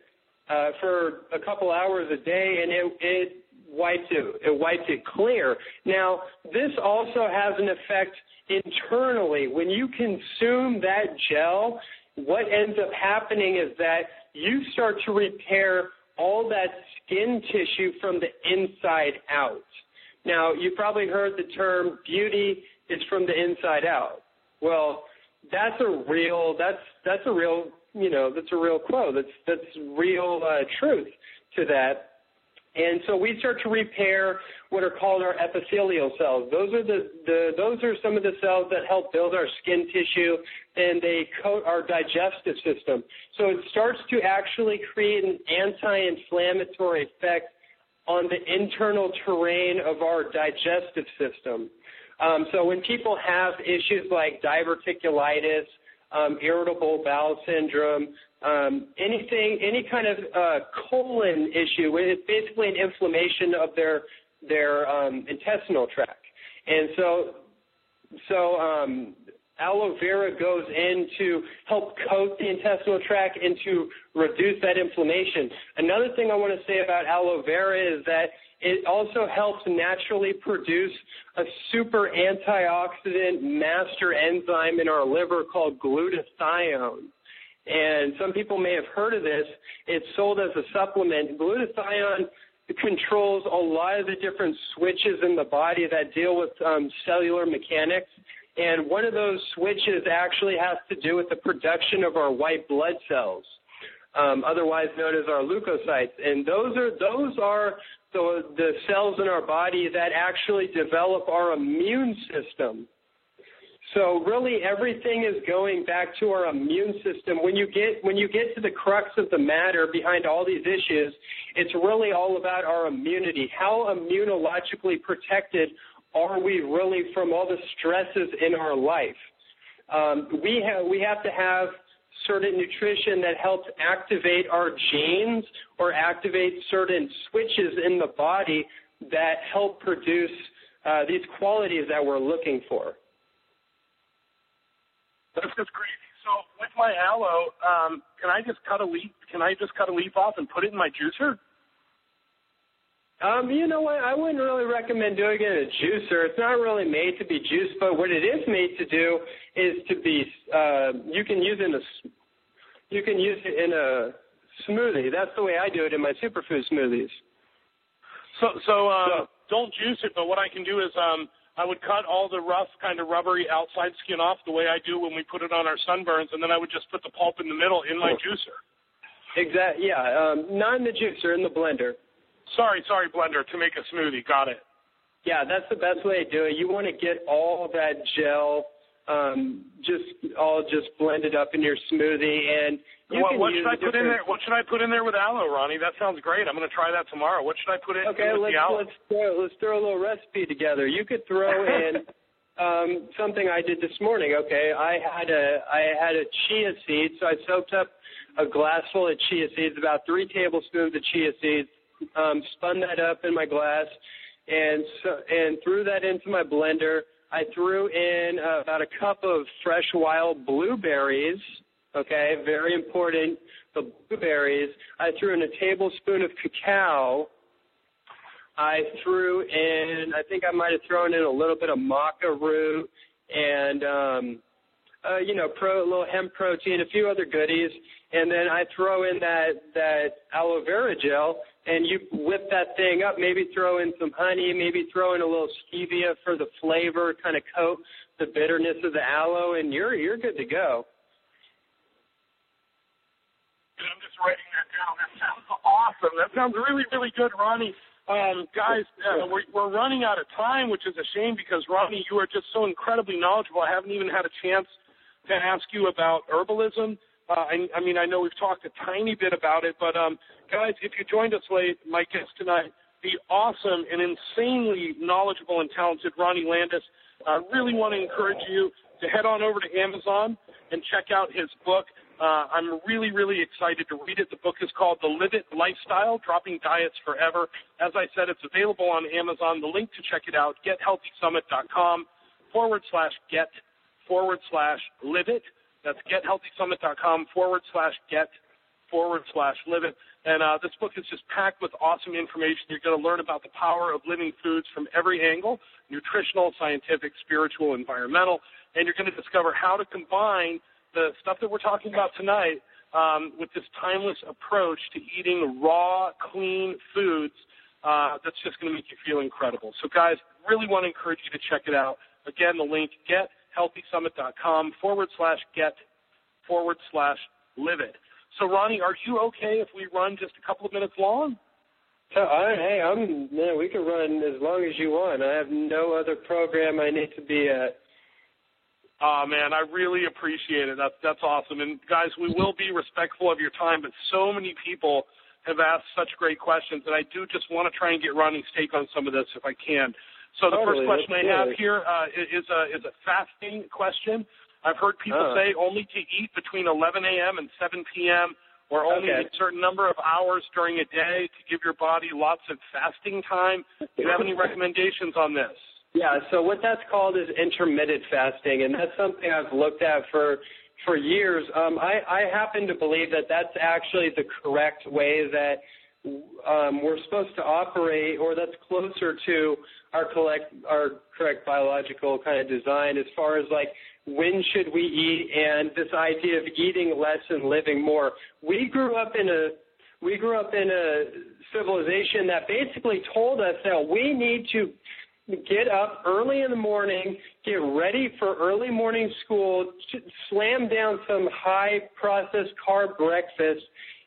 uh, for a couple hours a day, and it, it wipes it it wipes it clear. Now, this also has an effect internally. When you consume that gel, what ends up happening is that you start to repair all that skin tissue from the inside out. Now, you've probably heard the term beauty is from the inside out. Well, that's a real that's that's a real you know that's a real quote. That's that's real uh, truth to that. And so we start to repair what are called our epithelial cells. Those are the, the those are some of the cells that help build our skin tissue and they coat our digestive system. So it starts to actually create an anti-inflammatory effect on the internal terrain of our digestive system. Um, so when people have issues like diverticulitis, um, irritable bowel syndrome, um, anything, any kind of uh, colon issue, it's basically an inflammation of their their um, intestinal tract, and so so um, aloe vera goes in to help coat the intestinal tract and to reduce that inflammation. Another thing I want to say about aloe vera is that it also helps naturally produce a super antioxidant master enzyme in our liver called glutathione. And some people may have heard of this. It's sold as a supplement. Glutathione controls a lot of the different switches in the body that deal with um, cellular mechanics. And one of those switches actually has to do with the production of our white blood cells, um, otherwise known as our leukocytes. And those are those are the, the cells in our body that actually develop our immune system. So really everything is going back to our immune system. When you get when you get to the crux of the matter behind all these issues, it's really all about our immunity. How immunologically protected are we really from all the stresses in our life? Um, we have we have to have certain nutrition that helps activate our genes or activate certain switches in the body that help produce uh, these qualities that we're looking for. That's just crazy. So with my aloe, um, can I just cut a leaf? Can I just cut a leaf off and put it in my juicer? Um, you know what? I wouldn't really recommend doing it in a juicer. It's not really made to be juiced, but what it is made to do is to be. Uh, you can use it in a. You can use it in a smoothie. That's the way I do it in my superfood smoothies. So, so, uh, so don't juice it. But what I can do is, um, I would cut all the rough, kind of rubbery outside skin off the way I do when we put it on our sunburns, and then I would just put the pulp in the middle in my juicer. Exactly. Yeah. Um, not in the juicer, in the blender. Sorry, sorry, blender to make a smoothie. Got it. Yeah, that's the best way to do it. You want to get all that gel um, just all just blended up in your smoothie, and you what, can what use should I put in there? What should I put in there with aloe, Ronnie? That sounds great. I'm going to try that tomorrow. What should I put in, okay, with let's, the aloe? let's throw, let's throw a little recipe together. You could throw in um, something I did this morning. Okay, I had a I had a chia seed, so I soaked up a glass full of chia seeds, about three tablespoons of chia seeds, um, spun that up in my glass, and so, and threw that into my blender. I threw in uh, about a cup of fresh wild blueberries. Okay, very important. The blueberries. I threw in a tablespoon of cacao. I threw in. I think I might have thrown in a little bit of maca root and um, uh, you know, pro, a little hemp protein, a few other goodies, and then I throw in that that aloe vera gel, and you whip that thing up. Maybe throw in some honey, maybe throw in a little stevia for the flavor, kind of coat the bitterness of the aloe, and you're you're good to go. I'm just writing that down. That sounds awesome. That sounds really, really good, Ronnie. Um, guys, uh, we're, we're running out of time, which is a shame because Ronnie, you are just so incredibly knowledgeable. I haven't even had a chance to ask you about herbalism. Uh, I, I mean, I know we've talked a tiny bit about it, but um, guys, if you joined us late, my guest tonight, the awesome and insanely knowledgeable and talented Ronnie Landis. I uh, really want to encourage you to head on over to Amazon and check out his book. Uh, I'm really, really excited to read it. The book is called The Live It Lifestyle Dropping Diets Forever. As I said, it's available on Amazon. The link to check it out, gethealthysummit.com forward slash get forward slash live it. That's gethealthysummit.com forward slash get forward slash live it. And uh, this book is just packed with awesome information. You're going to learn about the power of living foods from every angle nutritional, scientific, spiritual, environmental. And you're going to discover how to combine the stuff that we're talking about tonight um, with this timeless approach to eating raw, clean foods uh, that's just going to make you feel incredible. So, guys, really want to encourage you to check it out. Again, the link gethealthysummit.com forward slash get forward slash live it. So, Ronnie, are you okay if we run just a couple of minutes long? So, I, hey, I'm man. We can run as long as you want. I have no other program I need to be at. Oh man, I really appreciate it. That's that's awesome. And guys, we will be respectful of your time, but so many people have asked such great questions, and I do just want to try and get Ronnie's take on some of this if I can. So the totally, first question I have here uh, is a is a fasting question. I've heard people uh. say only to eat between 11 a.m. and 7 p.m. or only okay. a certain number of hours during a day to give your body lots of fasting time. Do you have any recommendations on this? Yeah, so what that's called is intermittent fasting, and that's something I've looked at for for years. Um, I, I happen to believe that that's actually the correct way that um, we're supposed to operate, or that's closer to our collect our correct biological kind of design as far as like when should we eat and this idea of eating less and living more. We grew up in a we grew up in a civilization that basically told us that we need to get up early in the morning, get ready for early morning school, slam down some high processed carb breakfast,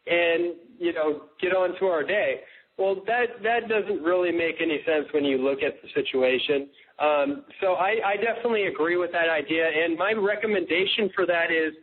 and you know get on to our day. Well, that that doesn't really make any sense when you look at the situation. Um, so I, I definitely agree with that idea, and my recommendation for that is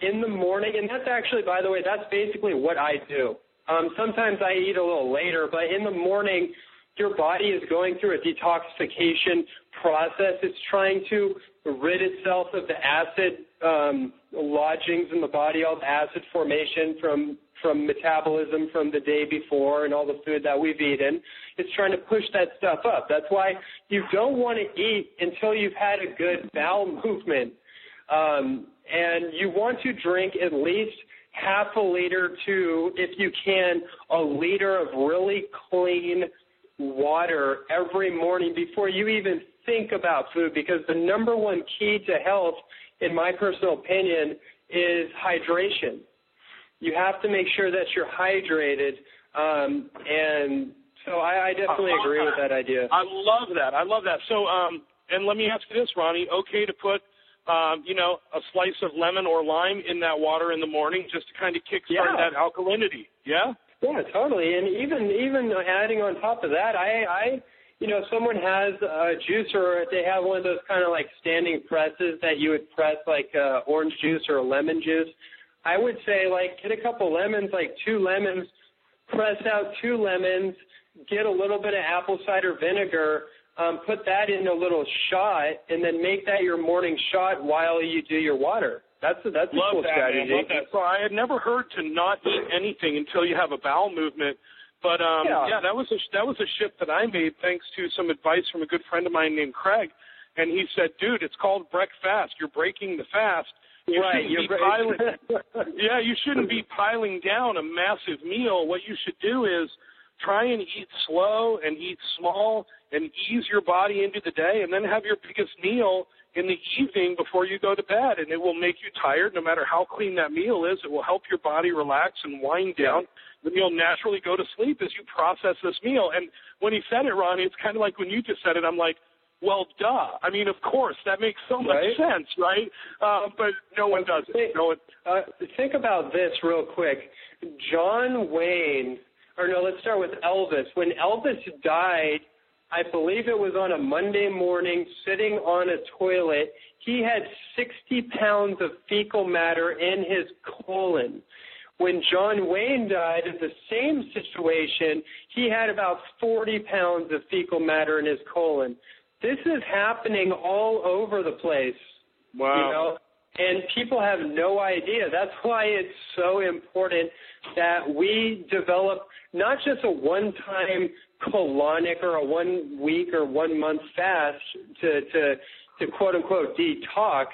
in the morning, and that's actually, by the way, that's basically what I do. Um, sometimes I eat a little later, but in the morning your body is going through a detoxification process. It's trying to rid itself of the acid um, lodgings in the body, all the acid formation from from metabolism from the day before and all the food that we've eaten. It's trying to push that stuff up. That's why you don't want to eat until you've had a good bowel movement. Um, and you want to drink at least half a liter to, if you can, a liter of really clean water every morning before you even think about food because the number one key to health, in my personal opinion, is hydration. You have to make sure that you're hydrated. Um, and so I, I definitely agree with that idea. I love that. I love that. So, um, and let me ask you this, Ronnie. Okay to put, um, you know, a slice of lemon or lime in that water in the morning just to kind of kickstart yeah. that alkalinity. Yeah. Yeah, totally. And even even adding on top of that, I I you know, if someone has a juicer or if they have one of those kind of like standing presses that you would press like uh, orange juice or lemon juice, I would say like get a couple lemons, like two lemons, press out two lemons, get a little bit of apple cider vinegar, um, put that in a little shot, and then make that your morning shot while you do your water. That's a, that's love a cool that, strategy. Man, love that. So I had never heard to not eat anything until you have a bowel movement. But um yeah. yeah, that was a that was a shift that I made thanks to some advice from a good friend of mine named Craig. And he said, "Dude, it's called breakfast. You're breaking the fast. You right, you're right. piling. yeah, you shouldn't be piling down a massive meal. What you should do is try and eat slow and eat small and ease your body into the day, and then have your biggest meal in the evening before you go to bed, and it will make you tired no matter how clean that meal is. It will help your body relax and wind down. Then you'll naturally go to sleep as you process this meal. And when he said it, Ronnie, it's kind of like when you just said it, I'm like, well, duh. I mean, of course, that makes so much right? sense, right? Uh, but no one does it. No one. Uh, think about this real quick. John Wayne, or no, let's start with Elvis. When Elvis died, I believe it was on a Monday morning, sitting on a toilet. He had 60 pounds of fecal matter in his colon. When John Wayne died of the same situation, he had about 40 pounds of fecal matter in his colon. This is happening all over the place. Wow. You know, and people have no idea. That's why it's so important that we develop not just a one-time colonic or a one week or one month fast to to to quote unquote detox,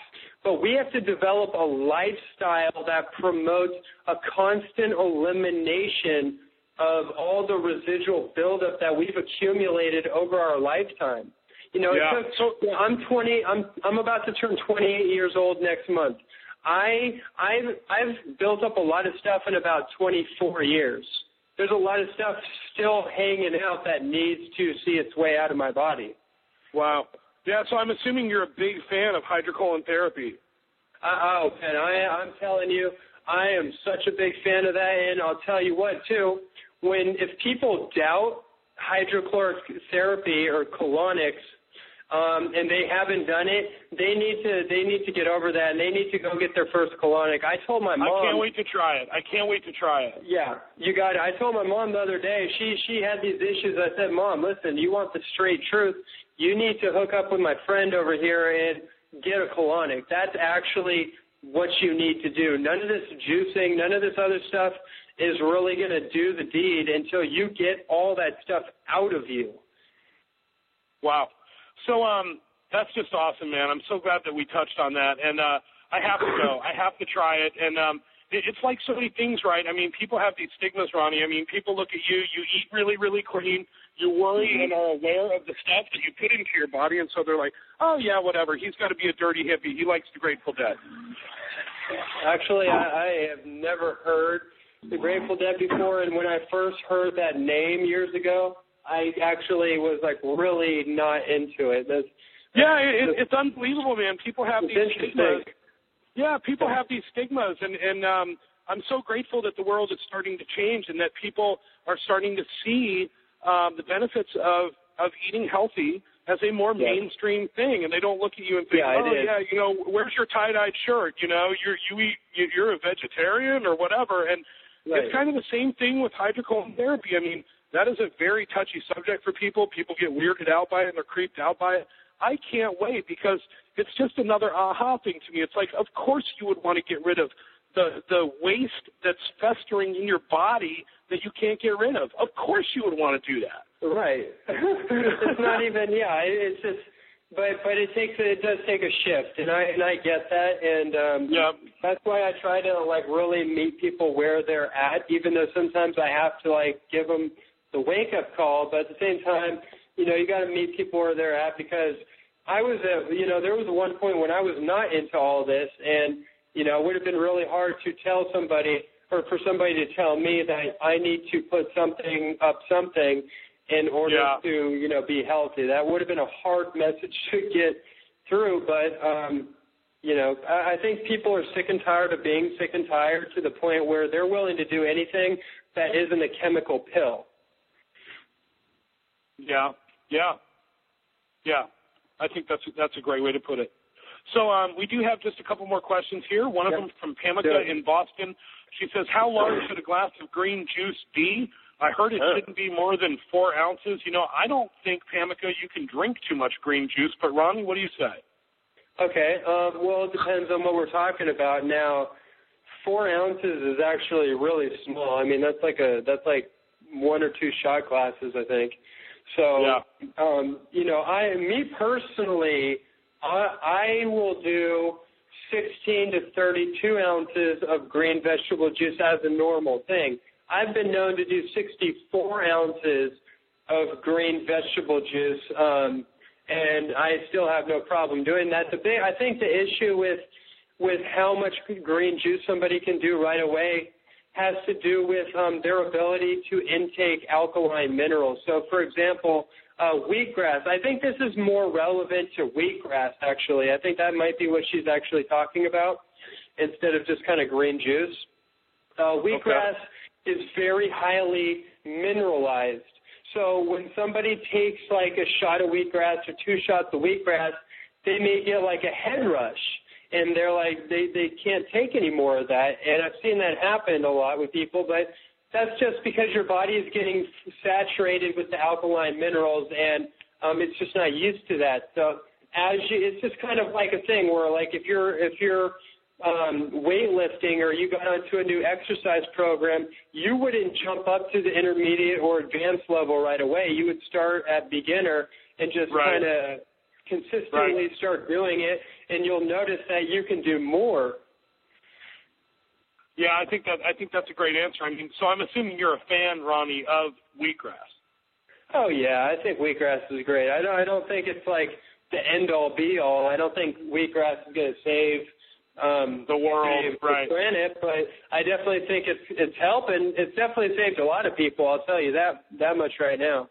but we have to develop a lifestyle that promotes a constant elimination of all the residual buildup that we've accumulated over our lifetime. You know, yeah. it took, so I'm 20. I'm I'm about to turn 28 years old next month. I I've I've built up a lot of stuff in about 24 years. There's a lot of stuff still hanging out that needs to see its way out of my body. Wow. Yeah, so I'm assuming you're a big fan of hydrocolon therapy. Uh, oh, and I I'm telling you, I am such a big fan of that and I'll tell you what too, when if people doubt hydrocolon therapy or colonics um, and they haven't done it, they need to they need to get over that, and they need to go get their first colonic. I told my mom. I can't wait to try it. I can't wait to try it. Yeah, you got it. I told my mom the other day. She she had these issues. I said, Mom, listen, you want the straight truth? You need to hook up with my friend over here and get a colonic. That's actually what you need to do. None of this juicing, none of this other stuff is really going to do the deed until you get all that stuff out of you. Wow. So um, that's just awesome, man. I'm so glad that we touched on that, and uh, I have to go. I have to try it, and um, it, it's like so many things, right? I mean, people have these stigmas, Ronnie. I mean, people look at you. You eat really, really clean. You worry mm-hmm. and are aware of the stuff that you put into your body, and so they're like, "Oh yeah, whatever. He's got to be a dirty hippie. He likes the Grateful Dead." Actually, I, I have never heard the Grateful Dead before, and when I first heard that name years ago, I actually was like really not into it. That's, yeah, it, it's unbelievable, man. People have these stigmas. Yeah, people have these stigmas, and and um, I'm so grateful that the world is starting to change, and that people are starting to see um, the benefits of of eating healthy as a more mainstream thing, and they don't look at you and think, yeah, "Oh, yeah, you know, where's your tie-dyed shirt? You know, you're you eat you're a vegetarian or whatever." And right. it's kind of the same thing with hydrocolon therapy. I mean, that is a very touchy subject for people. People get weirded out by it and they're creeped out by it. I can't wait because it's just another aha thing to me. It's like, of course you would want to get rid of the the waste that's festering in your body that you can't get rid of. Of course you would want to do that. Right. it's not even yeah. It's just but but it takes it does take a shift, and I and I get that, and um, yeah. that's why I try to like really meet people where they're at, even though sometimes I have to like give them the wake up call, but at the same time, you know, you got to meet people where they're at because I was at, you know, there was one point when I was not into all this, and you know, it would have been really hard to tell somebody or for somebody to tell me that I need to put something up something in order yeah. to, you know, be healthy. That would have been a hard message to get through, but um you know, I, I think people are sick and tired of being sick and tired to the point where they're willing to do anything that isn't a chemical pill. Yeah, yeah, yeah. I think that's that's a great way to put it. So um, we do have just a couple more questions here. One of yep. them from Pamela in Boston. She says, "How large should a glass of green juice be?" I heard it shouldn't be more than four ounces. You know, I don't think Pamica you can drink too much green juice. But Ronnie, what do you say? Okay. Um, well, it depends on what we're talking about. Now, four ounces is actually really small. I mean, that's like a that's like one or two shot glasses, I think. So, yeah. um, you know, I, me personally, I, I will do 16 to 32 ounces of green vegetable juice as a normal thing. I've been known to do 64 ounces of green vegetable juice, um, and I still have no problem doing that. The big, I think, the issue with with how much green juice somebody can do right away has to do with um, their ability to intake alkaline minerals. So, for example, uh, wheatgrass. I think this is more relevant to wheatgrass, actually. I think that might be what she's actually talking about instead of just kind of green juice. Uh, wheatgrass okay. is very highly mineralized. So when somebody takes like a shot of wheatgrass or two shots of wheatgrass, they may get like a head rush and they're like they they can't take any more of that and i've seen that happen a lot with people but that's just because your body is getting saturated with the alkaline minerals and um it's just not used to that so as you it's just kind of like a thing where like if you're if you're um, weightlifting or you got onto a new exercise program, you wouldn't jump up to the intermediate or advanced level right away. You would start at beginner and just right. kind of consistently right. start doing it, and you'll notice that you can do more. Yeah, I think that I think that's a great answer. I mean, so I'm assuming you're a fan, Ronnie, of wheatgrass. Oh yeah, I think wheatgrass is great. I don't I don't think it's like the end all be all. I don't think wheatgrass is going to save um the world, the right? Planet, but I definitely think it's it's helping. It's definitely saved a lot of people. I'll tell you that that much right now.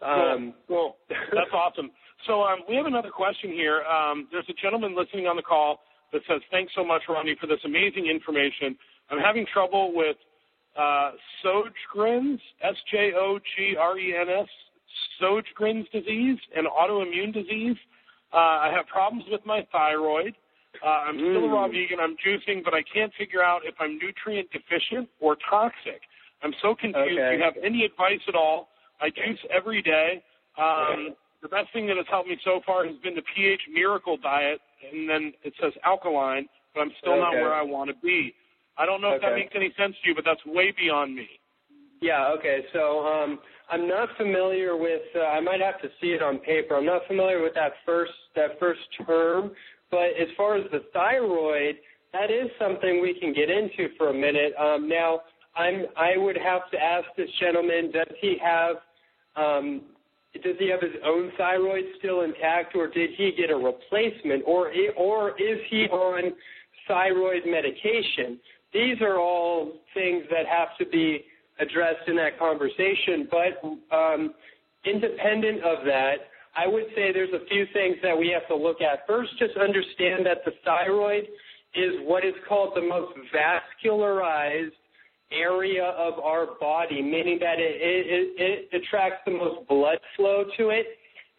Um, cool. cool. That's awesome. So um, we have another question here. Um, there's a gentleman listening on the call that says, "Thanks so much, Ronnie, for this amazing information. I'm having trouble with uh, Sjogren's, S-J-O-G-R-E-N-S, Sjogren's disease, an autoimmune disease. Uh, I have problems with my thyroid. Uh, I'm still a raw Mm. vegan. I'm juicing, but I can't figure out if I'm nutrient deficient or toxic. I'm so confused. Okay. Do you have any advice at all? I juice every day. Um, the best thing that has helped me so far has been the pH Miracle diet, and then it says alkaline, but I'm still not where I want to be. I don't know if that makes any sense to you, but that's way beyond me. Yeah, okay. So um I'm not familiar with uh, I might have to see it on paper. I'm not familiar with that first that first term, but as far as the thyroid, that is something we can get into for a minute. Um now I'm I would have to ask this gentleman does he have um does he have his own thyroid still intact or did he get a replacement or or is he on thyroid medication? These are all things that have to be addressed in that conversation. But um, independent of that, I would say there's a few things that we have to look at. First, just understand that the thyroid is what is called the most vascularized area of our body, meaning that it, it, it, attracts the most blood flow to it.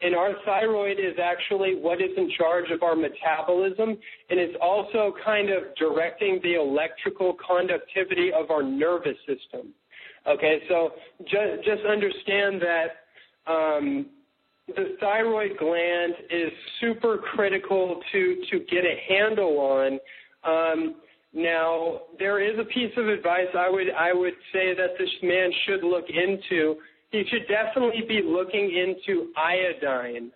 And our thyroid is actually what is in charge of our metabolism, and it's also kind of directing the electrical conductivity of our nervous system. Okay, so just, just understand that um, the thyroid gland is super critical to, to get a handle on. Um, now, there is a piece of advice I would I would say that this man should look into. He should definitely be looking into iodine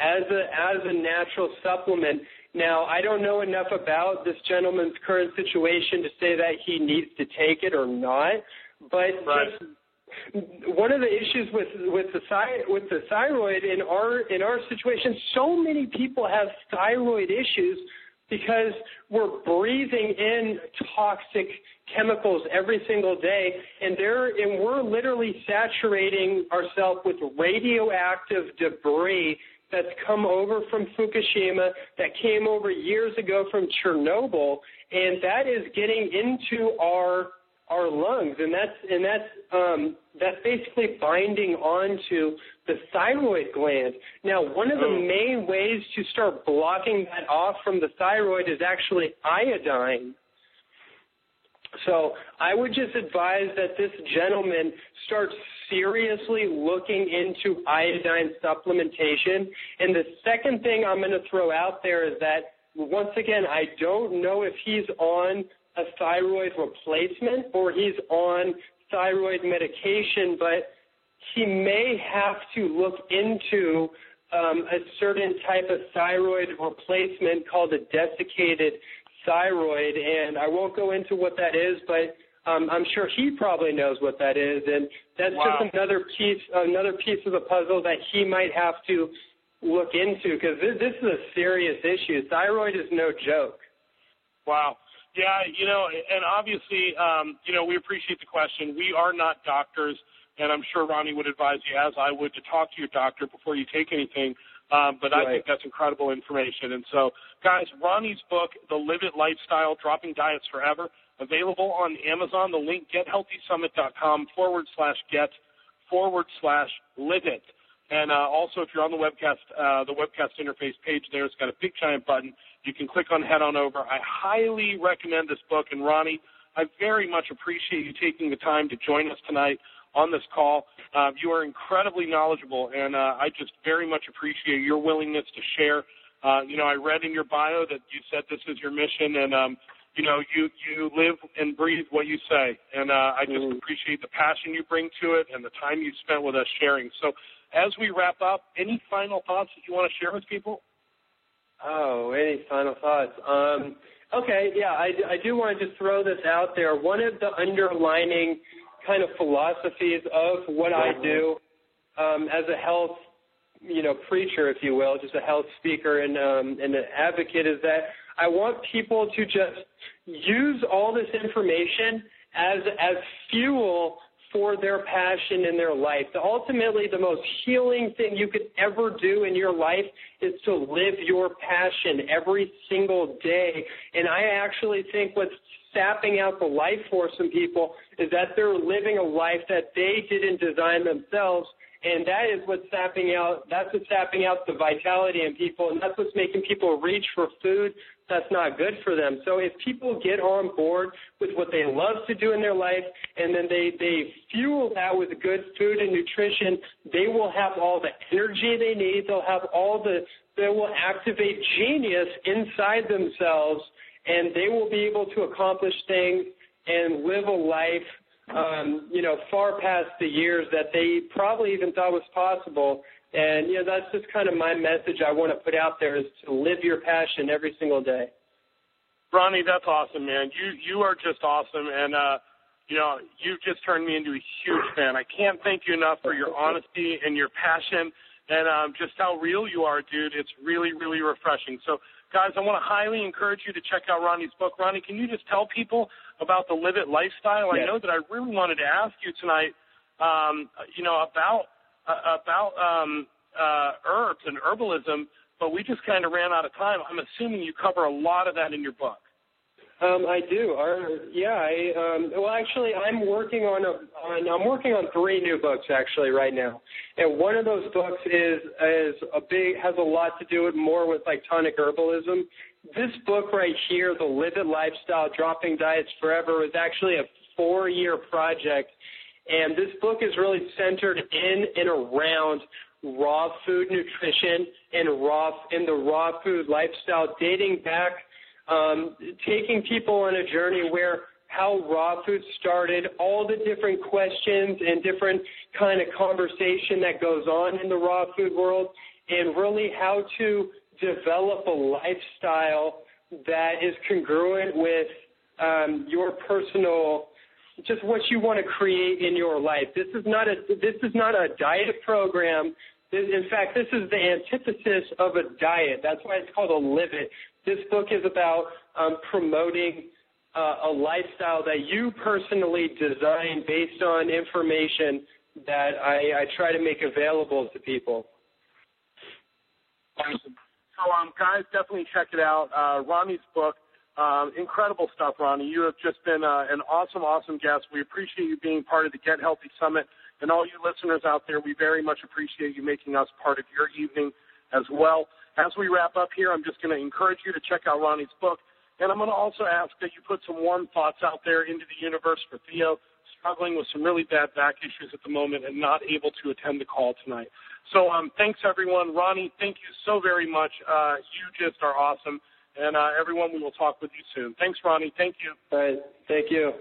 as a as a natural supplement. Now, I don't know enough about this gentleman's current situation to say that he needs to take it or not, but Right. just one of the issues with with the with the thyroid in our in our situation, so many people have thyroid issues because we're breathing in toxic chemicals every single day, and and we're literally saturating ourselves with radioactive debris that's come over from Fukushima, that came over years ago from Chernobyl, and that is getting into our our lungs, and that's and that's um, that's basically binding onto the thyroid gland. Now, one of the Oh. main ways to start blocking that off from the thyroid is actually iodine. So I would just advise that this gentleman starts seriously looking into iodine supplementation. And the second thing I'm going to throw out there is that, once again, I don't know if he's on a thyroid replacement or he's on thyroid medication, but he may have to look into um, a certain type of thyroid replacement called a desiccated thyroid, and I won't go into what that is, but um, I'm sure he probably knows what that is, and that's Wow. just another piece, another piece of the puzzle that he might have to look into because this, this is a serious issue. Thyroid is no joke. Wow. Yeah, you know, and obviously, um, you know, we appreciate the question. We are not doctors, and I'm sure Ronnie would advise you, as I would, to talk to your doctor before you take anything. Um, but I think that's incredible information. And so, guys, Ronnie's book, The Live It Lifestyle, Dropping Diets Forever, available on Amazon. The link, gethealthysummit.com forward slash get forward slash live it. And uh, also, if you're on the webcast, uh, the webcast interface page there, it's got a big giant button. You can click on head on over. I highly recommend this book. And Ronnie, I very much appreciate you taking the time to join us tonight on this call. Um, you are incredibly knowledgeable, and uh, I just very much appreciate your willingness to share. Uh, you know, I read in your bio that you said this is your mission, and um, you know, you you live and breathe what you say, and uh, I just Mm. appreciate the passion you bring to it and the time you spent with us sharing. So, as we wrap up, any final thoughts that you want to share with people? Oh, any final thoughts? Um, okay, yeah, I, I do want to just throw this out there. One of the underlining kind of philosophies of what I do um, as a health, you know, preacher, if you will, just a health speaker and um, and an advocate, is that I want people to just use all this information as as fuel for their passion in their life. Ultimately, the most healing thing you could ever do in your life is to live your passion every single day. And I actually think what's sapping out the life force in people is that they're living a life that they didn't design themselves and that is what's sapping out that's what's sapping out the vitality in people and that's what's making people reach for food that's not good for them. So if people get on board with what they love to do in their life and then they, they fuel that with good food and nutrition, they will have all the energy they need. They'll have all the, they will activate genius inside themselves and they will be able to accomplish things and live a life um, you know, far past the years that they probably even thought was possible and you know, that's just kind of my message I want to put out there is to live your passion every single day. Ronnie, that's awesome, man. You you are just awesome, and uh, you know, you've just turned me into a huge fan. I can't thank you enough for your honesty and your passion, and um, just how real you are, dude. It's really really refreshing. So, guys, I want to highly encourage you to check out Ronnie's book. Ronnie, can you just tell people about the Live It lifestyle? Yes. I know that I really wanted to ask you tonight, um, you know, about uh, about um, uh, herbs and herbalism, but we just kind of ran out of time. I'm assuming you cover a lot of that in your book. Um, I do. Our, yeah. I, um, well, actually, I'm working on a. On, I'm working on three new books actually right now, and one of those books is is a big has a lot to do with more with like tonic herbalism. This book right here, the Live It Lifestyle, Dropping Diets Forever, is actually a four-year project and this book is really centered in and around raw food nutrition and raw in the raw food lifestyle, dating back, um, taking people on a journey where how raw food started, all the different questions and different kind of conversation that goes on in the raw food world, and really how to develop a lifestyle that is congruent with um, your personal just what you want to create in your life. This is not a this is not a diet program. In fact, this is the antithesis of a diet. That's why it's called a live it. This book is about um, promoting uh, a lifestyle that you personally design based on information that I, I try to make available to people. Awesome. So, um, guys, definitely check it out. Uh, book, um, incredible stuff, Ronnie. You have just been uh, an awesome, awesome guest. We appreciate you being part of the Get Healthy Summit. And all you listeners out there, we very much appreciate you making us part of your evening as well. As we wrap up here, I'm just going to encourage you to check out Ronnie's book. And I'm going to also ask that you put some warm thoughts out there into the universe for Theo, struggling with some really bad back issues at the moment and not able to attend the call tonight. So um, thanks, everyone. Ronnie, thank you so very much. Uh, you just are awesome. And uh, everyone, we will talk with you soon. Thanks, Ronnie. Thank you. All right. Thank you.